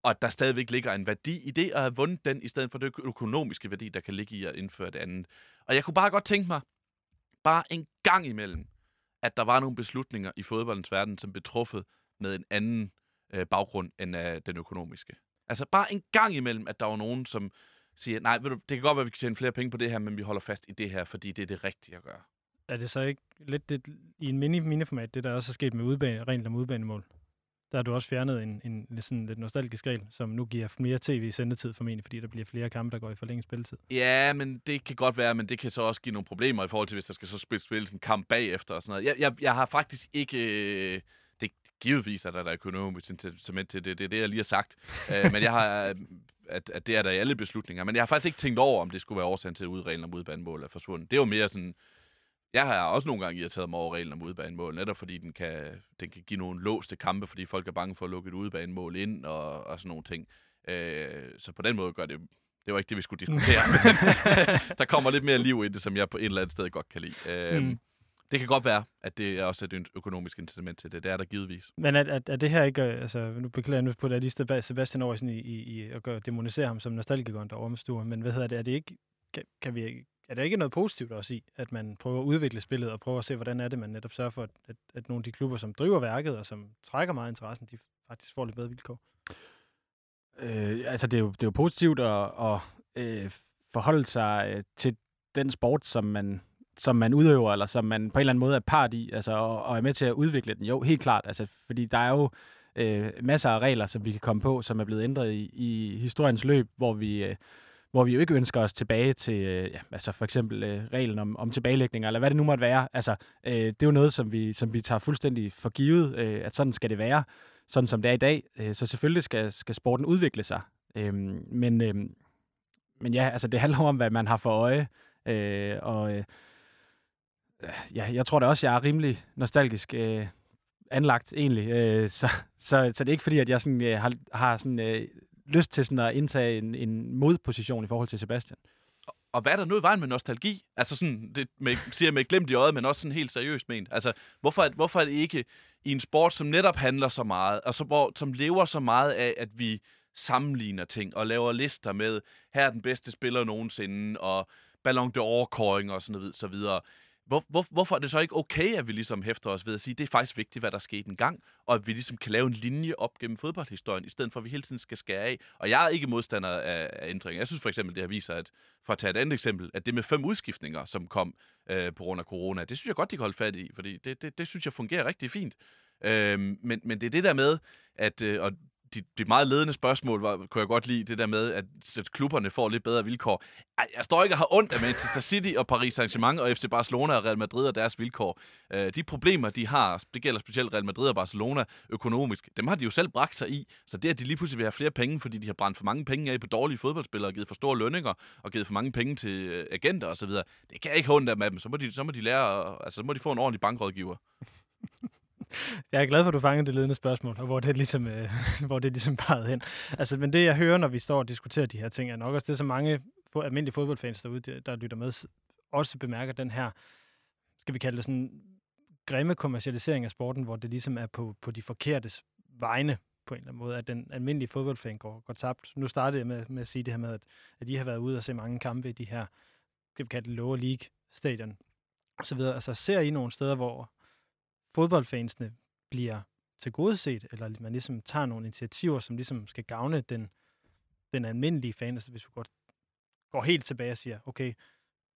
og at der stadigvæk ligger en værdi i det at have vundet den, i stedet for det økonomiske værdi, der kan ligge i at indføre det andet. Og jeg kunne bare godt tænke mig, bare en gang imellem, at der var nogle beslutninger i fodboldens verden, som blev truffet med en anden øh, baggrund end øh, den økonomiske. Altså bare en gang imellem, at der var nogen, som siger, nej, ved du, det kan godt være, at vi kan tjene flere penge på det her, men vi holder fast i det her, fordi det er det rigtige at gøre. Er det så ikke lidt det, i en mini miniformat, det der også er sket med udbane, rent om udbanemål? Der har du også fjernet en, en sådan lidt nostalgisk regel, som nu giver mere tv-sendetid formentlig, fordi der bliver flere kampe, der går i forlænget spilletid. Ja, men det kan godt være, men det kan så også give nogle problemer i forhold til, hvis der skal så spille, spille en kamp bagefter og sådan noget. Jeg, jeg, jeg har faktisk ikke... Øh, det givetvis er der, der økonomisk incitament til det. Det er det, jeg lige har sagt. øh, men jeg har, øh, at, at det er der i alle beslutninger. Men jeg har faktisk ikke tænkt over, om det skulle være årsagen til, at udreglen om udbanemål er forsvundet. Det er jo mere sådan jeg har også nogle gange irriteret mig over reglen om udbanemål, netop fordi den kan, den kan give nogle låste kampe, fordi folk er bange for at lukke et udbanemål ind og, og sådan nogle ting. Øh, så på den måde gør det, det var ikke det, vi skulle diskutere. der kommer lidt mere liv i det, som jeg på et eller andet sted godt kan lide. Øh, mm. Det kan godt være, at det er også et økonomisk incitament til det. Det er der givetvis. Men er, er, er det her ikke, øh, altså nu beklager jeg nu på det, at lige Sebastian over i, i, i at gøre, demonisere ham som nostalgiker derovre med stuen, men hvad hedder det, er det ikke, kan, kan vi er der ikke noget positivt også i, at man prøver at udvikle spillet og prøver at se, hvordan er det, man netop sørger for, at, at, at nogle af de klubber, som driver værket og som trækker meget interessen, de faktisk får lidt bedre vilkår? Øh, altså, det er, jo, det er jo positivt at, at øh, forholde sig øh, til den sport, som man, som man udøver, eller som man på en eller anden måde er part i, altså, og, og er med til at udvikle den. Jo, helt klart, altså, fordi der er jo øh, masser af regler, som vi kan komme på, som er blevet ændret i, i historiens løb, hvor vi... Øh, hvor vi jo ikke ønsker os tilbage til, øh, ja, altså for eksempel øh, reglen om, om tilbagelægninger, eller hvad det nu måtte være. Altså, øh, det er jo noget, som vi, som vi tager fuldstændig for givet, øh, at sådan skal det være, sådan som det er i dag. Øh, så selvfølgelig skal, skal sporten udvikle sig. Øh, men, øh, men ja, altså det handler om, hvad man har for øje. Øh, og øh, ja, jeg tror da også, jeg er rimelig nostalgisk øh, anlagt egentlig. Øh, så, så, så det er ikke fordi, at jeg sådan, øh, har, har sådan, øh, lyst til sådan at indtage en, en modposition i forhold til Sebastian. Og, og hvad er der nu i vejen med nostalgi? Altså sådan, det med, siger jeg med glemt i øjet, men også sådan helt seriøst ment. Altså, hvorfor, hvorfor er det ikke i en sport, som netop handler så meget, og så, hvor, som lever så meget af, at vi sammenligner ting og laver lister med, her er den bedste spiller nogensinde, og Ballon d'Or-kåring og sådan noget, så videre. Hvor, hvor, hvorfor er det så ikke okay, at vi ligesom hæfter os ved at sige, at det er faktisk vigtigt, hvad der skete en gang, og at vi ligesom kan lave en linje op gennem fodboldhistorien, i stedet for at vi hele tiden skal skære af. Og jeg er ikke modstander af, af ændringer. Jeg synes for eksempel, det her viser, at for at tage et andet eksempel, at det med fem udskiftninger, som kom øh, på grund af corona, det synes jeg godt, de kan holde fat i, fordi det, det, det synes jeg fungerer rigtig fint. Øh, men, men det er det der med, at, øh, og dit, dit meget ledende spørgsmål var, kunne jeg godt lide det der med, at, at klubberne får lidt bedre vilkår. Ej, jeg står ikke og har ondt af Manchester City og Paris Saint-Germain og FC Barcelona og Real Madrid og deres vilkår. Øh, de problemer, de har, det gælder specielt Real Madrid og Barcelona økonomisk, dem har de jo selv bragt sig i. Så det, at de lige pludselig vil have flere penge, fordi de har brændt for mange penge af på dårlige fodboldspillere og givet for store lønninger og givet for mange penge til øh, agenter osv., det kan jeg ikke have ondt af med dem. Så må de, så må de lære, altså så må de få en ordentlig bankrådgiver. Jeg er glad for, at du fangede det ledende spørgsmål, og hvor det ligesom, øh, hvor det ligesom pegede hen. Altså, men det, jeg hører, når vi står og diskuterer de her ting, er nok også det, som mange almindelige fodboldfans derude, der, der lytter med, også bemærker den her, skal vi kalde det sådan, grimme kommercialisering af sporten, hvor det ligesom er på, på de forkerte vegne på en eller anden måde, at den almindelige fodboldfan går, går tabt. Nu startede jeg med, med at sige det her med, at, at I har været ude og se mange kampe i de her, skal vi kalde det lower league stadion, og så videre. Altså ser I nogle steder, hvor fodboldfansene bliver tilgodeset, eller man ligesom tager nogle initiativer, som ligesom skal gavne den, den almindelige fan, altså hvis vi går, går helt tilbage og siger, okay,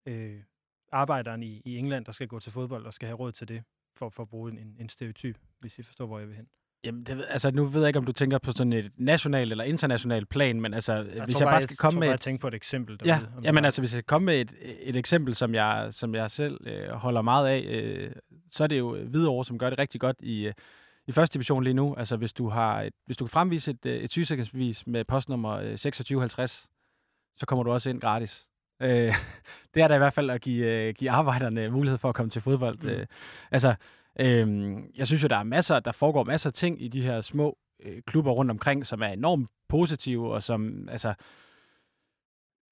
øh, arbejderen i, i England, der skal gå til fodbold og skal have råd til det, for, for at bruge en, en stereotyp, hvis I forstår, hvor jeg vil hen. Jamen, det, altså, nu ved jeg ikke, om du tænker på sådan et national eller international plan, men altså, jeg hvis jeg bare skal komme med... Jeg et... tænke på et eksempel derude. Ja, jamen, altså, hvis jeg kommer med et, et eksempel, som jeg, som jeg selv øh, holder meget af, øh, så er det jo Hvidovre, som gør det rigtig godt i, øh, i første division lige nu. Altså, hvis du, har et, hvis du kan fremvise et, øh, et sygesikringsbevis med postnummer øh, 2650, så kommer du også ind gratis. Øh, det er da i hvert fald at give, øh, give arbejderne mulighed for at komme til fodbold. Mm. Øh, altså, øh, jeg synes jo, der er masser, der foregår masser af ting i de her små øh, klubber rundt omkring, som er enormt positive, og som altså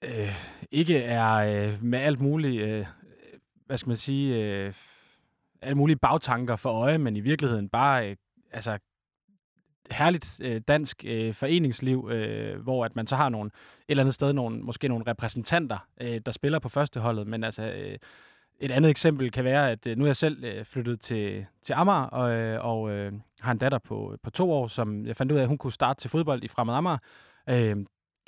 øh, ikke er øh, med alt muligt, øh, hvad skal man sige, øh, alle mulige bagtanker for øje, men i virkeligheden bare øh, altså herligt øh, dansk øh, foreningsliv, øh, hvor at man så har nogle et eller andet sted nogle måske nogle repræsentanter, øh, der spiller på førsteholdet, men altså øh, et andet eksempel kan være, at øh, nu er jeg selv øh, flyttet til, til Amager, og, øh, og øh, har en datter på, på to år, som jeg fandt ud af, at hun kunne starte til fodbold i Fremad Amager. Øh,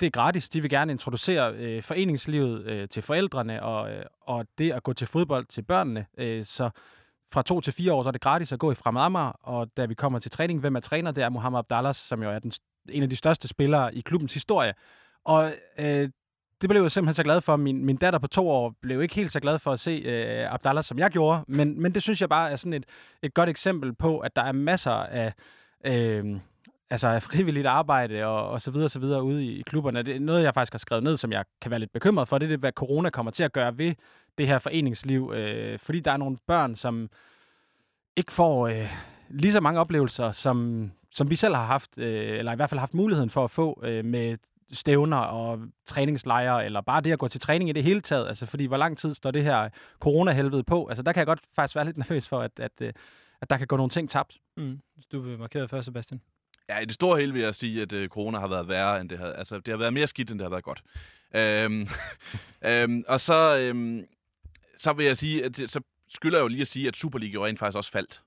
det er gratis. De vil gerne introducere øh, foreningslivet øh, til forældrene, og, øh, og det at gå til fodbold til børnene. Øh, så fra to til fire år, så er det gratis at gå i Fremad Amager, og da vi kommer til træning, hvem er træner? Det er Mohamed Abdallah, som jo er den, en af de største spillere i klubbens historie. Og øh, det blev jeg simpelthen så glad for. Min, min datter på to år blev ikke helt så glad for at se øh, Abdallah, som jeg gjorde, men, men det synes jeg bare er sådan et, et godt eksempel på, at der er masser af... Øh, altså af frivilligt arbejde og, og så videre, så videre ude i, i klubberne. Det er noget, jeg faktisk har skrevet ned, som jeg kan være lidt bekymret for. Det er det, hvad corona kommer til at gøre ved det her foreningsliv. Øh, fordi der er nogle børn, som ikke får øh, lige så mange oplevelser, som, som vi selv har haft, øh, eller i hvert fald haft muligheden for at få øh, med stævner og træningslejre, eller bare det at gå til træning i det hele taget. Altså, fordi hvor lang tid står det her corona-helvede på? Altså, der kan jeg godt faktisk være lidt nervøs for, at, at, øh, at der kan gå nogle ting tabt. Mm. Du vil markeret først, Sebastian. Ja, i det store hele vil jeg sige, at uh, corona har været værre, end det har... Altså, det har været mere skidt, end det har været godt. Øhm, øhm, og så, øhm, så vil jeg sige, at så skylder jeg jo lige at sige, at Superliga rent faktisk også faldt.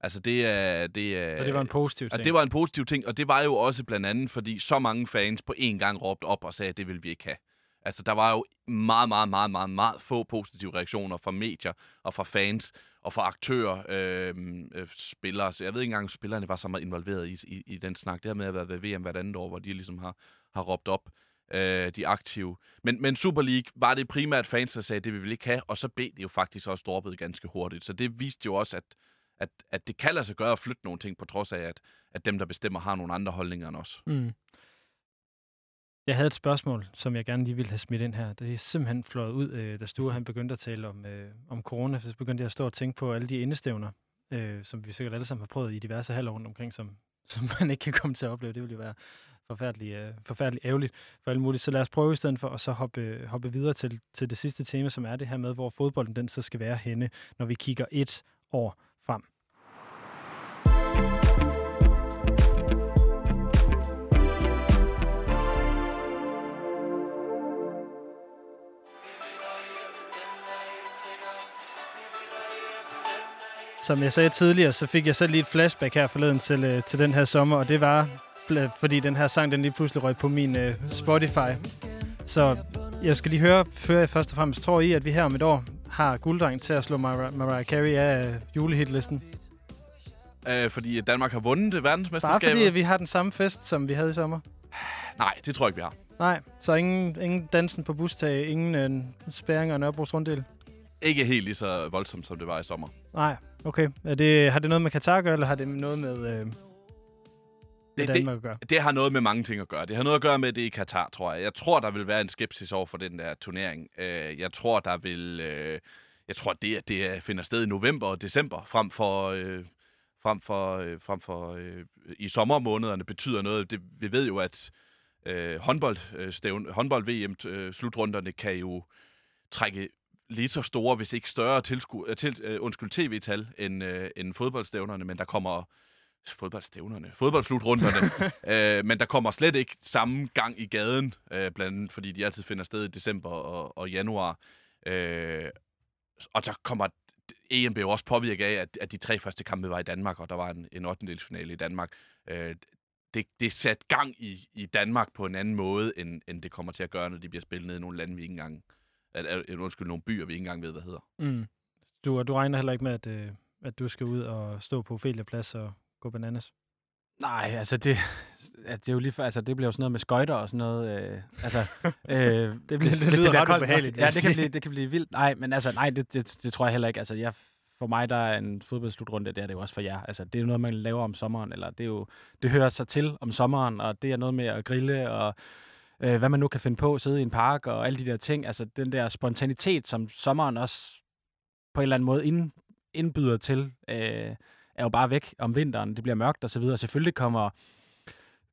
Altså det er... Det, er, og det var en positiv ting. det var en positiv ting, og det var jo også blandt andet, fordi så mange fans på én gang råbte op og sagde, at det vil vi ikke have. Altså der var jo meget, meget, meget, meget, meget få positive reaktioner fra medier og fra fans og fra aktører, øhm, øh, spillere. Så jeg ved ikke engang, om spillerne var så meget involveret i, i, i den snak. Det her med at være ved VM hvert andet år, hvor de ligesom har, har råbt op. øh, de aktive. Men, men Super League var det primært fans, der sagde, det vil vi ikke have, og så blev det jo faktisk også droppet ganske hurtigt. Så det viste jo også, at, at, at det kan lade sig gøre at flytte nogle ting, på trods af, at, at dem, der bestemmer, har nogle andre holdninger end os. Mm. Jeg havde et spørgsmål, som jeg gerne lige ville have smidt ind her. Det er simpelthen fløjet ud, øh, da Sture han begyndte at tale om, øh, om corona. Så begyndte jeg at stå og tænke på alle de indestævner, øh, som vi sikkert alle sammen har prøvet i diverse halvår rundt omkring, som, som man ikke kan komme til at opleve. Det ville jo være forfærdeligt, øh, forfærdeligt ærgerligt for alle muligt. Så lad os prøve i stedet for at så hoppe, øh, hoppe videre til, til det sidste tema, som er det her med, hvor fodbolden den så skal være henne, når vi kigger et år Som jeg sagde tidligere, så fik jeg selv lige et flashback her forleden til, øh, til den her sommer, og det var, fordi den her sang, den lige pludselig røg på min øh, Spotify. Så jeg skal lige høre, før jeg først og fremmest tror I, at vi her om et år har gulddreng til at slå Mar- Mariah Carey af øh, julehitlisten? Øh, fordi Danmark har vundet verdensmesterskabet? Bare fordi at vi har den samme fest, som vi havde i sommer? Nej, det tror jeg ikke, vi har. Nej, så ingen, ingen dansen på bustag, ingen øh, spæringer og Nørrebros runddel? Ikke helt lige så voldsomt, som det var i sommer. Nej, okay. Er det, har det noget med Katar at gøre, eller har det noget med, øh, det, Danmark det, at gøre? Det har noget med mange ting at gøre. Det har noget at gøre med det i Katar, tror jeg. Jeg tror, der vil være en skepsis over for den der turnering. Øh, jeg tror, der vil... Øh, jeg tror, det, det finder sted i november og december, frem for... Øh, frem for, øh, frem for øh, i sommermånederne betyder noget. Det, vi ved jo, at øh, håndbold, øh, håndbold-VM-slutrunderne kan jo trække lige så store, hvis ikke større tilsku, uh, til, uh, undskyld, tv-tal end, uh, end fodboldstævnerne, men der kommer fodboldstævnerne, fodboldslutrunderne, uh, men der kommer slet ikke samme gang i gaden, uh, blandt andet fordi de altid finder sted i december og, og januar. Uh, og så kommer EM blev også påvirket af, at, at de tre første kampe var i Danmark, og der var en, en 8. finale i Danmark. Uh, det, det sat gang i, i Danmark på en anden måde, end, end det kommer til at gøre, når de bliver spillet ned i nogle lande, vi ikke engang at, at, undskyld, nogle byer, vi ikke engang ved, hvad hedder. Mm. Du, du regner heller ikke med, at, øh, at du skal ud og stå på Ophelia Plads og gå bananas? Nej, altså det, at det er jo lige for, altså det bliver jo sådan noget med skøjter og sådan noget. Øh, altså, øh, det, bliver, hvis, det, hvis det bliver ret ubehageligt. Ja, det kan, blive, det kan blive vildt. Nej, men altså, nej, det, det, det tror jeg heller ikke. Altså, jeg, for mig, der er en fodboldslutrunde, det er det jo også for jer. Altså, det er jo noget, man laver om sommeren, eller det er jo, det hører sig til om sommeren, og det er noget med at grille og øh, hvad man nu kan finde på, sidde i en park og alle de der ting. Altså den der spontanitet, som sommeren også på en eller anden måde ind, indbyder til, øh, er jo bare væk om vinteren. Det bliver mørkt og så videre. Selvfølgelig kommer,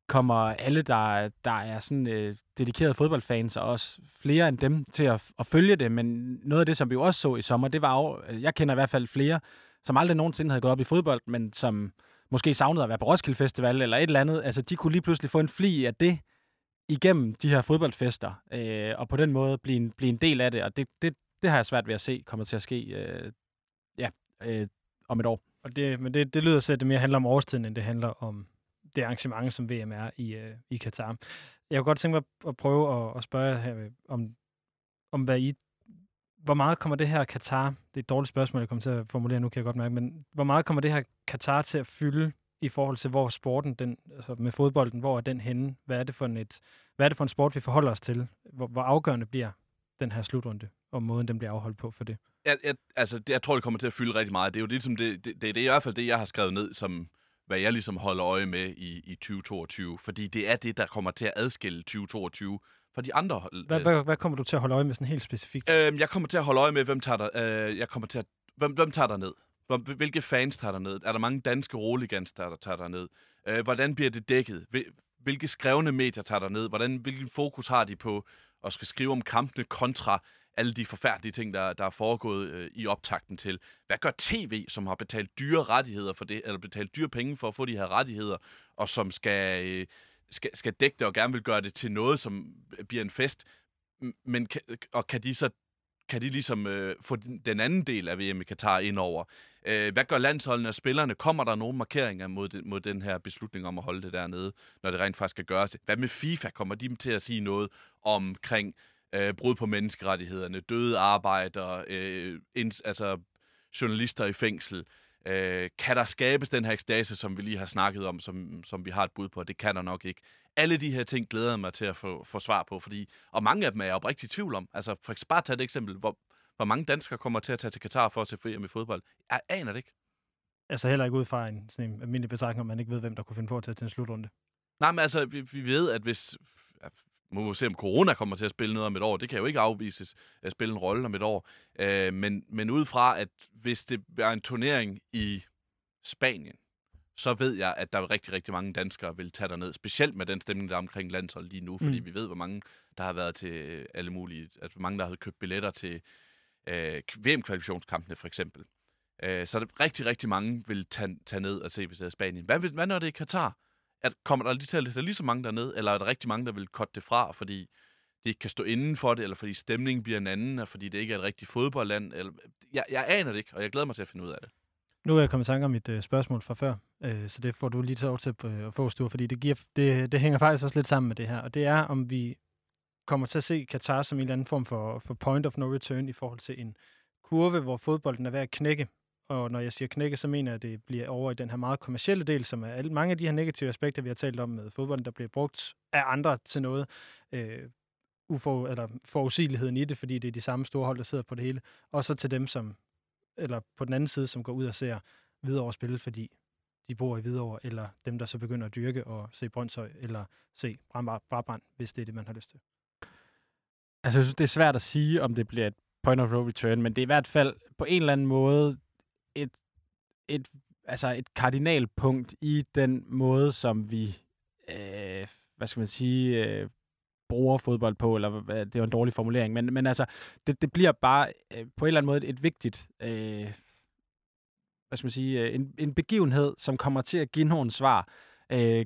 kommer alle, der, der er sådan øh, dedikerede fodboldfans, og også flere end dem til at, at følge det. Men noget af det, som vi jo også så i sommer, det var jo, øh, jeg kender i hvert fald flere, som aldrig nogensinde havde gået op i fodbold, men som måske savnede at være på Roskilde Festival eller et eller andet. Altså, de kunne lige pludselig få en fli af det, igennem de her fodboldfester, øh, og på den måde blive en, blive en del af det, og det, det, det har jeg svært ved at se kommer til at ske øh, ja, øh, om et år. Og det, men det, det lyder til, at det mere handler om årstiden, end det handler om det arrangement, som VM er i, øh, i Katar. Jeg kunne godt tænke mig at prøve at, at spørge her, øh, om, om hvad I hvor meget kommer det her Katar, det er et dårligt spørgsmål, jeg kommer til at formulere nu, kan jeg godt mærke, men hvor meget kommer det her Katar til at fylde i forhold til, hvor sporten, den, altså med fodbolden, hvor er den henne? Hvad er det for en, et, hvad er det for en sport, vi forholder os til? Hvor, hvor afgørende bliver den her slutrunde, og måden, den bliver afholdt på for det? Jeg, jeg, altså, det, jeg tror, det kommer til at fylde rigtig meget. Det er jo ligesom det, det, det, det er i hvert fald det, jeg har skrevet ned, som hvad jeg ligesom holder øje med i, i 2022. Fordi det er det, der kommer til at adskille 2022 fra de andre. Hvad, hvad, hvad kommer du til at holde øje med sådan helt specifikt? Øhm, jeg kommer til at holde øje med, hvem tager der, øh, jeg kommer til at, hvem, hvem tager der ned. Hvilke fans tager der ned? Er der mange danske roligans, der, der tager der ned? Øh, hvordan bliver det dækket? Hvilke skrevne medier tager der ned? Hvordan, hvilken fokus har de på at skal skrive om kampene kontra alle de forfærdelige ting, der, der er foregået øh, i optakten til. Hvad gør tv, som har betalt dyre rettigheder for det, eller betalt dyre penge for at få de her rettigheder, og som skal, øh, skal, skal dække det og gerne vil gøre det til noget, som øh, bliver en fest, men kan, og kan de så kan de ligesom øh, få den anden del af VM i Katar ind over. Øh, hvad gør landsholdene og spillerne? Kommer der nogle markeringer mod, de, mod den her beslutning om at holde det dernede, når det rent faktisk skal gøres? Hvad med FIFA? Kommer de til at sige noget omkring øh, brud på menneskerettighederne, døde arbejdere, øh, ind, altså journalister i fængsel? Øh, kan der skabes den her ekstase, som vi lige har snakket om, som, som vi har et bud på? Det kan der nok ikke. Alle de her ting glæder jeg mig til at få, få svar på, fordi, og mange af dem er jeg oprigtigt i tvivl om. Altså, for eksempel bare tage et eksempel, hvor, hvor mange danskere kommer til at tage til Katar for at se VM i fodbold. Jeg aner det ikke. Altså heller ikke ud fra en, sådan en almindelig betragtning, om man ikke ved, hvem der kunne finde på at tage til en slutrunde. Nej, men altså, vi, vi ved, at hvis... må må se, om corona kommer til at spille noget om et år. Det kan jo ikke afvises at spille en rolle om et år. Øh, men, men ud fra, at hvis det er en turnering i Spanien, så ved jeg, at der er rigtig, rigtig mange danskere vil tage ned. Specielt med den stemning, der er omkring landshold lige nu. Fordi mm. vi ved, hvor mange der har været til alle mulige... Altså, hvor mange, der har købt billetter til øh, VM-kvalifikationskampene, for eksempel. Øh, så er det rigtig, rigtig mange vil tage, tage ned og se, hvis det er Spanien. Hvad, hvad når det er Katar? At, kommer der lige til at lige så mange derned, eller er der rigtig mange, der vil kotte det fra, fordi de ikke kan stå inden for det, eller fordi stemningen bliver en anden, eller fordi det ikke er et rigtigt fodboldland? Eller, jeg, jeg aner det ikke, og jeg glæder mig til at finde ud af det. Nu er jeg kommet i tanke om mit øh, spørgsmål fra før, øh, så det får du lige lov til øh, at få, Sture, fordi det, giver, det, det hænger faktisk også lidt sammen med det her, og det er, om vi kommer til at se Katar som en eller anden form for, for point of no return i forhold til en kurve, hvor fodbolden er ved at knække, og når jeg siger knække, så mener jeg, at det bliver over i den her meget kommercielle del, som er alle, mange af de her negative aspekter, vi har talt om med fodbolden, der bliver brugt af andre til noget. Øh, ufor, eller forudsigeligheden i det, fordi det er de samme store hold, der sidder på det hele. Og så til dem, som, eller på den anden side, som går ud og ser videre spille, fordi de bor i Hvidovre, eller dem, der så begynder at dyrke og se Brøndshøj, eller se Brabrand, hvis det er det, man har lyst til. Altså, jeg synes, det er svært at sige, om det bliver et point of no return, men det er i hvert fald på en eller anden måde et, et, altså et kardinalpunkt i den måde, som vi, øh, hvad skal man sige, øh, bruger fodbold på, eller det var en dårlig formulering, men, men altså, det, det bliver bare øh, på en eller anden måde et, et vigtigt, øh, hvad skal man sige, øh, en, en begivenhed, som kommer til at give nogle svar. Øh,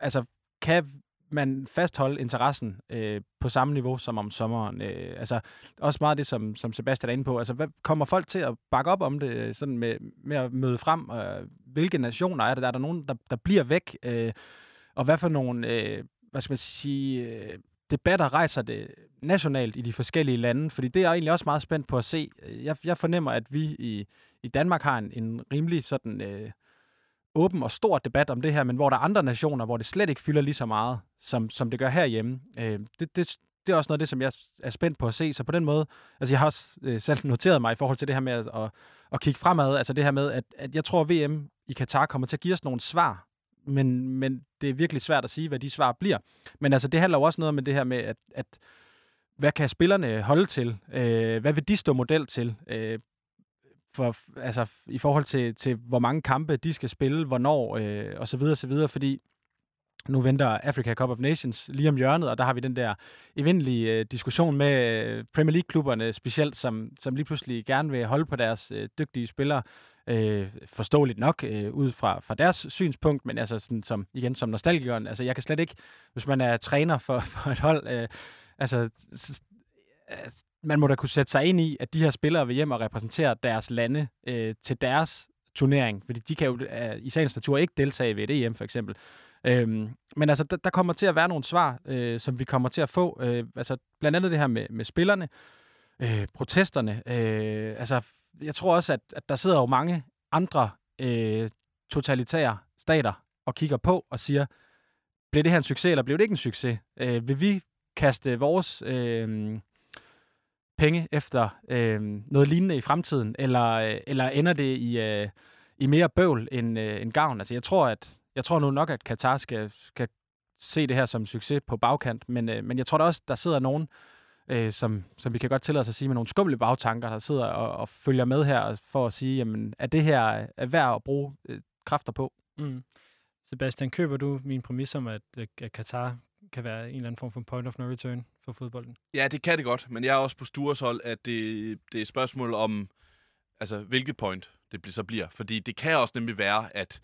altså, kan man fastholde interessen øh, på samme niveau som om sommeren. Øh, altså også meget det, som, som Sebastian er inde på. Altså, hvad kommer folk til at bakke op om det, øh, sådan med, med at møde frem? Øh, hvilke nationer er det? Er der nogen, der, der bliver væk? Øh, og hvad for nogle, øh, hvad skal man sige, øh, debatter rejser det nationalt i de forskellige lande? Fordi det er jeg egentlig også meget spændt på at se. Jeg, jeg fornemmer, at vi i, i Danmark har en, en rimelig sådan... Øh, åben og stor debat om det her, men hvor der er andre nationer, hvor det slet ikke fylder lige så meget, som, som det gør herhjemme. Øh, det, det, det er også noget af det, som jeg er spændt på at se. Så på den måde, altså jeg har også øh, selv noteret mig i forhold til det her med at, at, at kigge fremad, altså det her med, at, at jeg tror, at VM i Katar kommer til at give os nogle svar, men, men det er virkelig svært at sige, hvad de svar bliver. Men altså det handler jo også noget med det her med, at, at hvad kan spillerne holde til? Øh, hvad vil de stå model til? Øh, for, altså, i forhold til, til, hvor mange kampe de skal spille, hvornår, øh, og så videre, så videre, fordi nu venter Africa Cup of Nations lige om hjørnet, og der har vi den der evindelige øh, diskussion med øh, Premier League-klubberne specielt, som, som lige pludselig gerne vil holde på deres øh, dygtige spillere, øh, forståeligt nok, øh, ud fra, fra deres synspunkt, men altså sådan, som, igen som nostalgikeren, altså jeg kan slet ikke, hvis man er træner for, for et hold, øh, altså, altså man må da kunne sætte sig ind i, at de her spillere vil hjem og repræsentere deres lande øh, til deres turnering, fordi de kan jo øh, i sagens natur ikke deltage ved et EM for eksempel. Øhm, men altså, der, der kommer til at være nogle svar, øh, som vi kommer til at få. Øh, altså, blandt andet det her med, med spillerne, øh, protesterne. Øh, altså, jeg tror også, at, at der sidder jo mange andre øh, totalitære stater og kigger på og siger, blev det her en succes, eller blev det ikke en succes? Øh, vil vi kaste vores øh, penge efter øh, noget lignende i fremtiden, eller, øh, eller ender det i, øh, i mere bøvl end, øh, end gavn? Altså, jeg tror, at jeg tror nu nok, at Katar skal, skal se det her som succes på bagkant, men, øh, men jeg tror da også, der sidder nogen, øh, som, som vi kan godt tillade os at sige, med nogle skumle bagtanker, der sidder og, og følger med her for at sige, jamen, er det her er værd at bruge øh, kræfter på? Mm. Sebastian, køber du min præmis om, at, at Katar kan være en eller anden form for point of no return for fodbolden. Ja, det kan det godt, men jeg er også på Stures hold, at det, det er et spørgsmål om, altså hvilket point det så bliver. Fordi det kan også nemlig være, at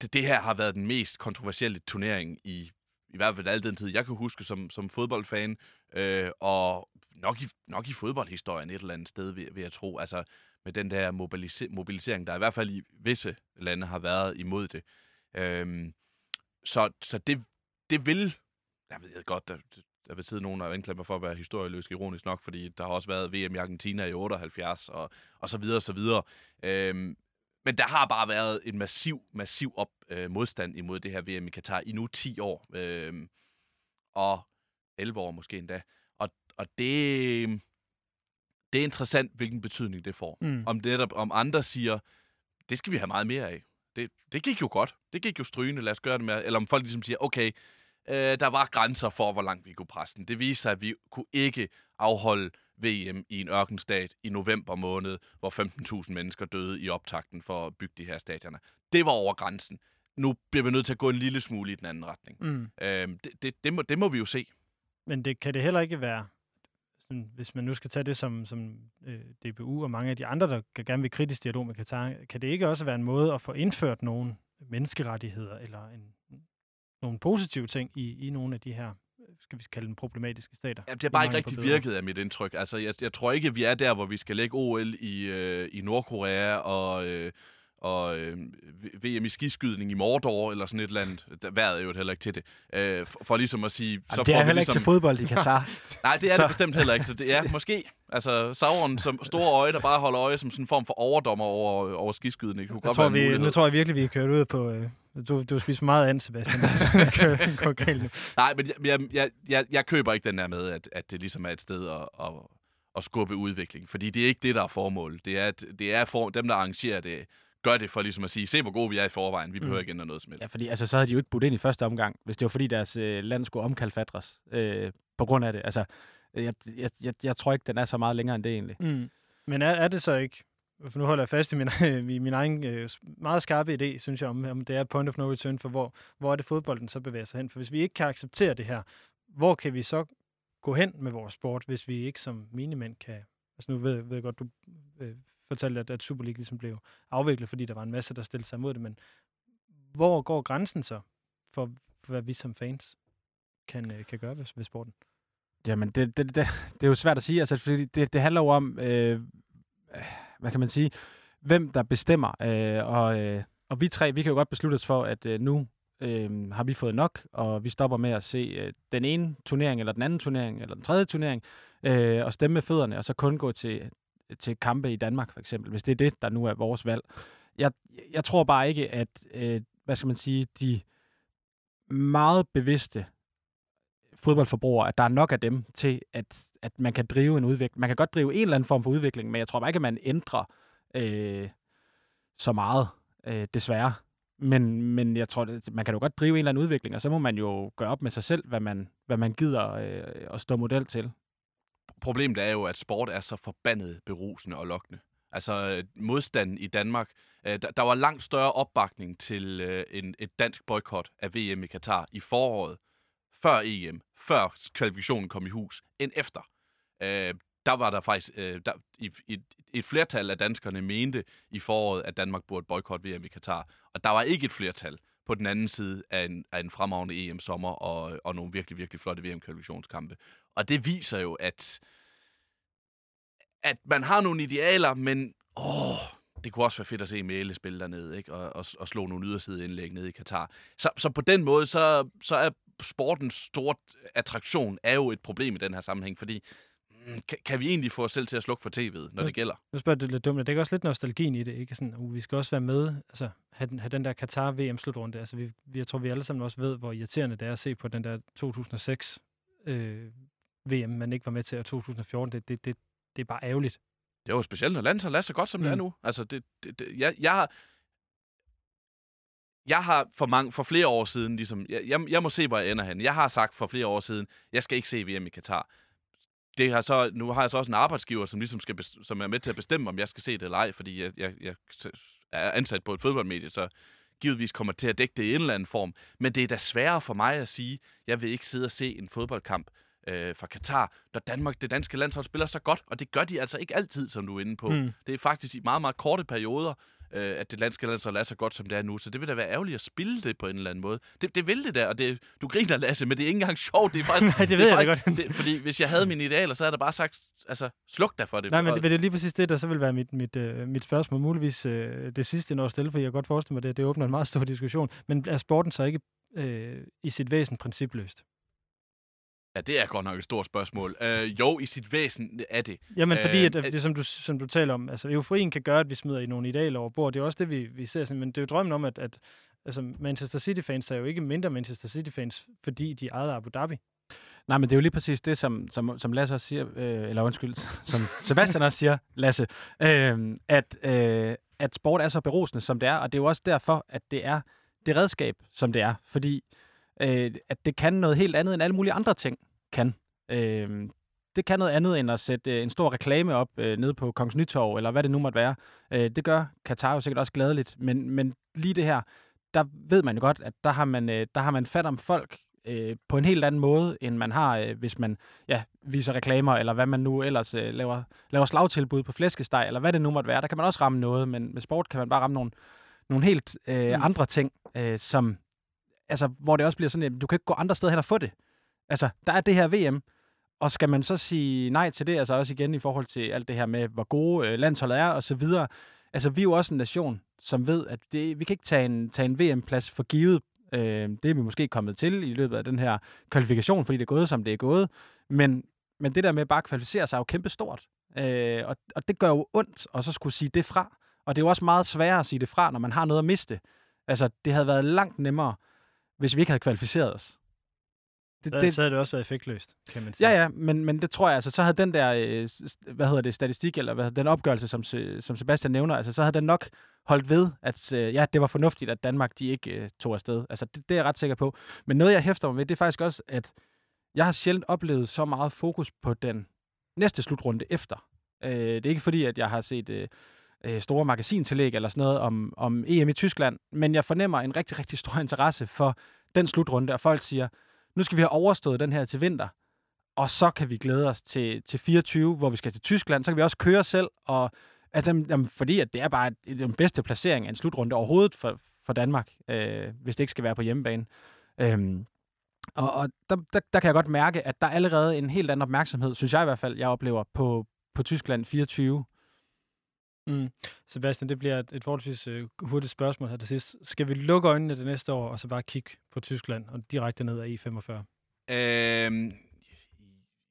det, det her har været den mest kontroversielle turnering i, i hvert fald al den tid, jeg kan huske som, som fodboldfan, øh, og nok i, nok i fodboldhistorien et eller andet sted, vil, vil jeg tro. Altså med den der mobilise- mobilisering, der i hvert fald i visse lande har været imod det. Øh, så så det, det vil jeg ved godt, der, der vil sidde nogen, der anklage mig for at være historieløs ironisk nok, fordi der har også været VM i Argentina i 78, og, og så videre, og så videre. Øhm, men der har bare været en massiv, massiv op, øh, modstand imod det her VM i Katar i nu 10 år. Øh, og 11 år måske endda. Og, og det, det er interessant, hvilken betydning det får. Mm. Om, det, om andre siger, det skal vi have meget mere af. Det, det gik jo godt. Det gik jo strygende, lad os gøre det med. Eller om folk ligesom siger, okay, øh, der var grænser for, hvor langt vi kunne presse den. Det viser sig, at vi kunne ikke afholde VM i en ørkenstat i november måned, hvor 15.000 mennesker døde i optakten for at bygge de her stadioner. Det var over grænsen. Nu bliver vi nødt til at gå en lille smule i den anden retning. Mm. Øhm, det, det, det, må, det må vi jo se. Men det kan det heller ikke være, sådan, hvis man nu skal tage det som, som øh, DBU og mange af de andre, der gerne vil kritisk dialog med Katar, kan det ikke også være en måde at få indført nogle menneskerettigheder eller en, nogle positive ting i, i nogle af de her skal vi kalde dem problematiske stater. Ja, det har bare ikke rigtig virket af mit indtryk. Altså, jeg, jeg tror ikke, vi er der, hvor vi skal lægge OL i, øh, i Nordkorea og, øh, og øh, VM i skiskydning i Mordor, eller sådan et eller andet. Der vejret er jo heller ikke til det. Øh, for, for ligesom at sige... Jamen, så det er heller ligesom... ikke til fodbold i Katar. Nej, det er så. det bestemt heller ikke. Så det er måske... Altså, Sauron som store øje, der bare holder øje som sådan en form for overdommer over, over skiskydning. Kunne godt tror, vi, nu tror jeg virkelig, vi er kørt ud på... Øh, du, du spiser meget an, Sebastian. Nej, men jeg, jeg, jeg, jeg køber ikke den der med, at, at det ligesom er et sted at, at, at skubbe udvikling. Fordi det er ikke det, der er formålet. Det er, det er for, dem, der arrangerer det, gør det for ligesom at sige, se hvor gode vi er i forvejen, vi behøver mm. ikke ændre noget som helst. Ja, fordi altså, så havde de jo ikke budt ind i første omgang, hvis det var fordi deres øh, land skulle omkalfatres øh, på grund af det. Altså, jeg, jeg, jeg, jeg tror ikke, den er så meget længere end det egentlig. Mm. Men er, er det så ikke, for nu holder jeg fast i min, i min egen øh, meget skarpe idé, synes jeg, om, om det er point of no return, for hvor, hvor er det fodbolden så bevæger sig hen? For hvis vi ikke kan acceptere det her, hvor kan vi så gå hen med vores sport, hvis vi ikke som minimænd kan... Altså nu ved, ved jeg godt, du øh, fortalte, at, at Super League ligesom blev afviklet, fordi der var en masse, der stillede sig imod det, men hvor går grænsen så for, for hvad vi som fans kan, øh, kan gøre ved, ved sporten? Jamen, det, det, det, det er jo svært at sige, altså, fordi det, det handler jo om, øh, hvad kan man sige, hvem der bestemmer, øh, og, øh, og vi tre, vi kan jo godt beslutte os for, at øh, nu øh, har vi fået nok, og vi stopper med at se øh, den ene turnering, eller den anden turnering, eller den tredje turnering, øh, og stemme med fødderne, og så kun gå til, til kampe i Danmark, for eksempel, hvis det er det, der nu er vores valg. Jeg, jeg tror bare ikke, at, øh, hvad skal man sige, de meget bevidste fodboldforbrugere, at der er nok af dem til, at, at man kan drive en udvikling. Man kan godt drive en eller anden form for udvikling, men jeg tror bare ikke, at man ændrer øh, så meget, øh, desværre. Men, men jeg tror, at man kan jo godt drive en eller anden udvikling, og så må man jo gøre op med sig selv, hvad man, hvad man gider øh, at stå model til. Problemet er jo, at sport er så forbandet berusende og lokkende. Altså øh, modstanden i Danmark. Øh, der, der var langt større opbakning til øh, en, et dansk boykot af VM i Katar i foråret, før EM, før kvalifikationen kom i hus, end efter. Øh, der var der faktisk øh, der, i, et flertal af danskerne mente i foråret, at Danmark burde boykotte VM i Katar. Og der var ikke et flertal på den anden side af en, af en fremragende EM-sommer og, og nogle virkelig, virkelig flotte VM-kvalifikationskampe. Og det viser jo, at, at man har nogle idealer, men åh, det kunne også være fedt at se Mæle spille dernede, ikke? Og, og, og slå nogle yderside indlæg nede i Katar. Så, så på den måde, så, så er sportens store attraktion er jo et problem i den her sammenhæng, fordi mm, kan, kan vi egentlig få os selv til at slukke for tv'et, når det gælder? Nu spørger du lidt dumt. Det er også lidt nostalgien i det, ikke? Sådan, uh, vi skal også være med, altså have den, have den der Qatar VM-slutrunde. Altså, vi, vi, jeg tror, vi alle sammen også ved, hvor irriterende det er at se på den der 2006 øh, VM, man ikke var med til, og 2014. Det, det, det, det er bare ærgerligt. Det er jo specielt, når landet er så godt, som mm. det er mm. nu. Altså, det, det, det, jeg, jeg har jeg har for, mange, for flere år siden, ligesom, jeg, jeg, jeg må se, hvor jeg ender hen. Jeg har sagt for flere år siden, jeg skal ikke se VM i Katar. Det har så, nu har jeg så også en arbejdsgiver, som, ligesom skal, som er med til at bestemme, om jeg skal se det eller ej, fordi jeg, jeg, jeg er ansat på et fodboldmedie, så givetvis kommer til at dække det i en eller anden form. Men det er da sværere for mig at sige, jeg vil ikke sidde og se en fodboldkamp øh, fra Katar, når Danmark, det danske landshold spiller så godt, og det gør de altså ikke altid, som du er inde på. Mm. Det er faktisk i meget, meget korte perioder, øh, at det landske landshold er så godt, som det er nu. Så det vil da være ærgerligt at spille det på en eller anden måde. Det, det vil det der, og det, du griner, Lasse, men det er ikke engang sjovt. Det er faktisk, Nej, det, det ved jeg faktisk, godt. det, fordi hvis jeg havde mine idealer, så havde jeg da bare sagt, altså, sluk dig for det. Nej, men det, det er lige præcis det, der så vil være mit, mit, uh, mit spørgsmål. Muligvis uh, det sidste, når jeg stille, for jeg kan godt forestille mig, det, det åbner en meget stor diskussion. Men er sporten så ikke uh, i sit væsen principløst? Ja, det er godt nok et stort spørgsmål. Uh, jo, i sit væsen er det. Jamen, fordi, at, at det, som, du, som du taler om, altså euforien kan gøre, at vi smider i nogle idealer over bord. Det er også det, vi, vi ser. Sådan, men det er jo drømmen om, at, at altså, Manchester City-fans er jo ikke mindre Manchester City-fans, fordi de ejede Abu Dhabi. Nej, men det er jo lige præcis det, som, som, som Lasse også siger, øh, eller undskyld, som Sebastian også siger, Lasse, øh, at, øh, at sport er så berusende, som det er, og det er jo også derfor, at det er det redskab, som det er, fordi øh, at det kan noget helt andet, end alle mulige andre ting kan. Øh, det kan noget andet end at sætte øh, en stor reklame op øh, nede på Kongens Nytorv, eller hvad det nu måtte være. Øh, det gør Katar jo sikkert også gladeligt, men, men lige det her, der ved man jo godt, at der har man, øh, der har man fat om folk øh, på en helt anden måde, end man har, øh, hvis man ja, viser reklamer, eller hvad man nu ellers øh, laver, laver slagtilbud på flæskesteg, eller hvad det nu måtte være. Der kan man også ramme noget, men med sport kan man bare ramme nogle, nogle helt øh, mm. andre ting, øh, som, altså, hvor det også bliver sådan, at du kan ikke gå andre steder hen og få det. Altså, der er det her VM, og skal man så sige nej til det, altså også igen i forhold til alt det her med, hvor gode øh, landsholdet er, og så videre. Altså, vi er jo også en nation, som ved, at det, vi kan ikke tage en, tage en VM-plads for givet. Øh, det er vi måske kommet til i løbet af den her kvalifikation, fordi det er gået, som det er gået. Men, men det der med bare at kvalificere sig er jo kæmpestort. Øh, og, og det gør jo ondt, og så skulle sige det fra. Og det er jo også meget sværere at sige det fra, når man har noget at miste. Altså, det havde været langt nemmere, hvis vi ikke havde kvalificeret os. Det, så, det, så havde det også været effektløst, kan man sige. Ja, ja, men, men det tror jeg, altså, så havde den der, øh, hvad hedder det, statistik, eller hvad, den opgørelse, som, som Sebastian nævner, altså, så havde den nok holdt ved, at øh, ja, det var fornuftigt, at Danmark de ikke øh, tog afsted. Altså, det, det er jeg ret sikker på. Men noget, jeg hæfter mig ved, det er faktisk også, at jeg har sjældent oplevet så meget fokus på den næste slutrunde efter. Øh, det er ikke fordi, at jeg har set øh, øh, store magasintillæg eller sådan noget om, om EM i Tyskland, men jeg fornemmer en rigtig, rigtig stor interesse for den slutrunde, og folk siger, nu skal vi have overstået den her til vinter, og så kan vi glæde os til, til 24, hvor vi skal til Tyskland. Så kan vi også køre selv, og altså, jamen, fordi at det er bare den bedste placering af en slutrunde overhovedet for, for Danmark, øh, hvis det ikke skal være på hjemmebane. Øhm, og og der, der, der kan jeg godt mærke, at der er allerede en helt anden opmærksomhed, synes jeg i hvert fald, jeg oplever på, på Tyskland 24. Mm. Sebastian, det bliver et, et forholdsvis uh, hurtigt spørgsmål her til sidst. Skal vi lukke øjnene det næste år, og så bare kigge på Tyskland og direkte ned ad E45? Øhm,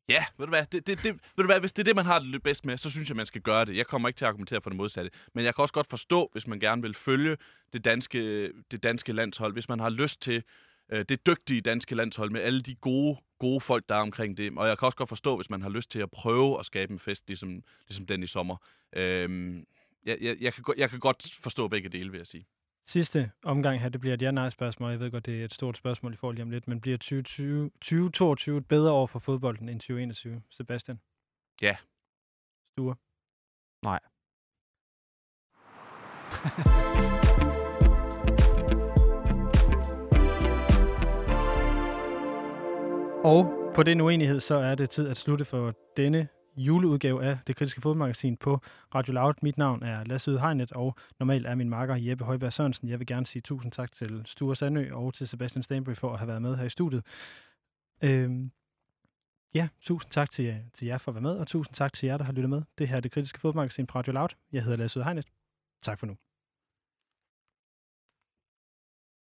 ja, ved du hvad? Det, det, det, ved du hvad? Hvis det er det, man har det bedst med, så synes jeg, man skal gøre det. Jeg kommer ikke til at argumentere for det modsatte. Men jeg kan også godt forstå, hvis man gerne vil følge det danske, det danske landshold, hvis man har lyst til øh, det dygtige danske landshold med alle de gode, gode folk, der er omkring det. Og jeg kan også godt forstå, hvis man har lyst til at prøve at skabe en fest, ligesom, ligesom den i sommer. Øhm, jeg, jeg, jeg, kan, jeg kan godt forstå begge dele, vil jeg sige. Sidste omgang her, det bliver et ja-nej-spørgsmål. Jeg ved godt, det er et stort spørgsmål i forhold lige om lidt, men bliver 2020, 2022 et bedre år for fodbolden end 2021? Sebastian? Ja. Sture? Nej. Og på den uenighed, så er det tid at slutte for denne juleudgave af det kritiske fodmagasin på Radio Loud. Mit navn er Lasse Yde Hegnet, og normalt er min makker Jeppe Højberg Sørensen. Jeg vil gerne sige tusind tak til Sture Sandø og til Sebastian Stanbury for at have været med her i studiet. Øhm, ja, tusind tak til, til jer for at være med, og tusind tak til jer, der har lyttet med. Det her er det kritiske fodmagasin på Radio Loud. Jeg hedder Lasse Yde Hegnet. Tak for nu.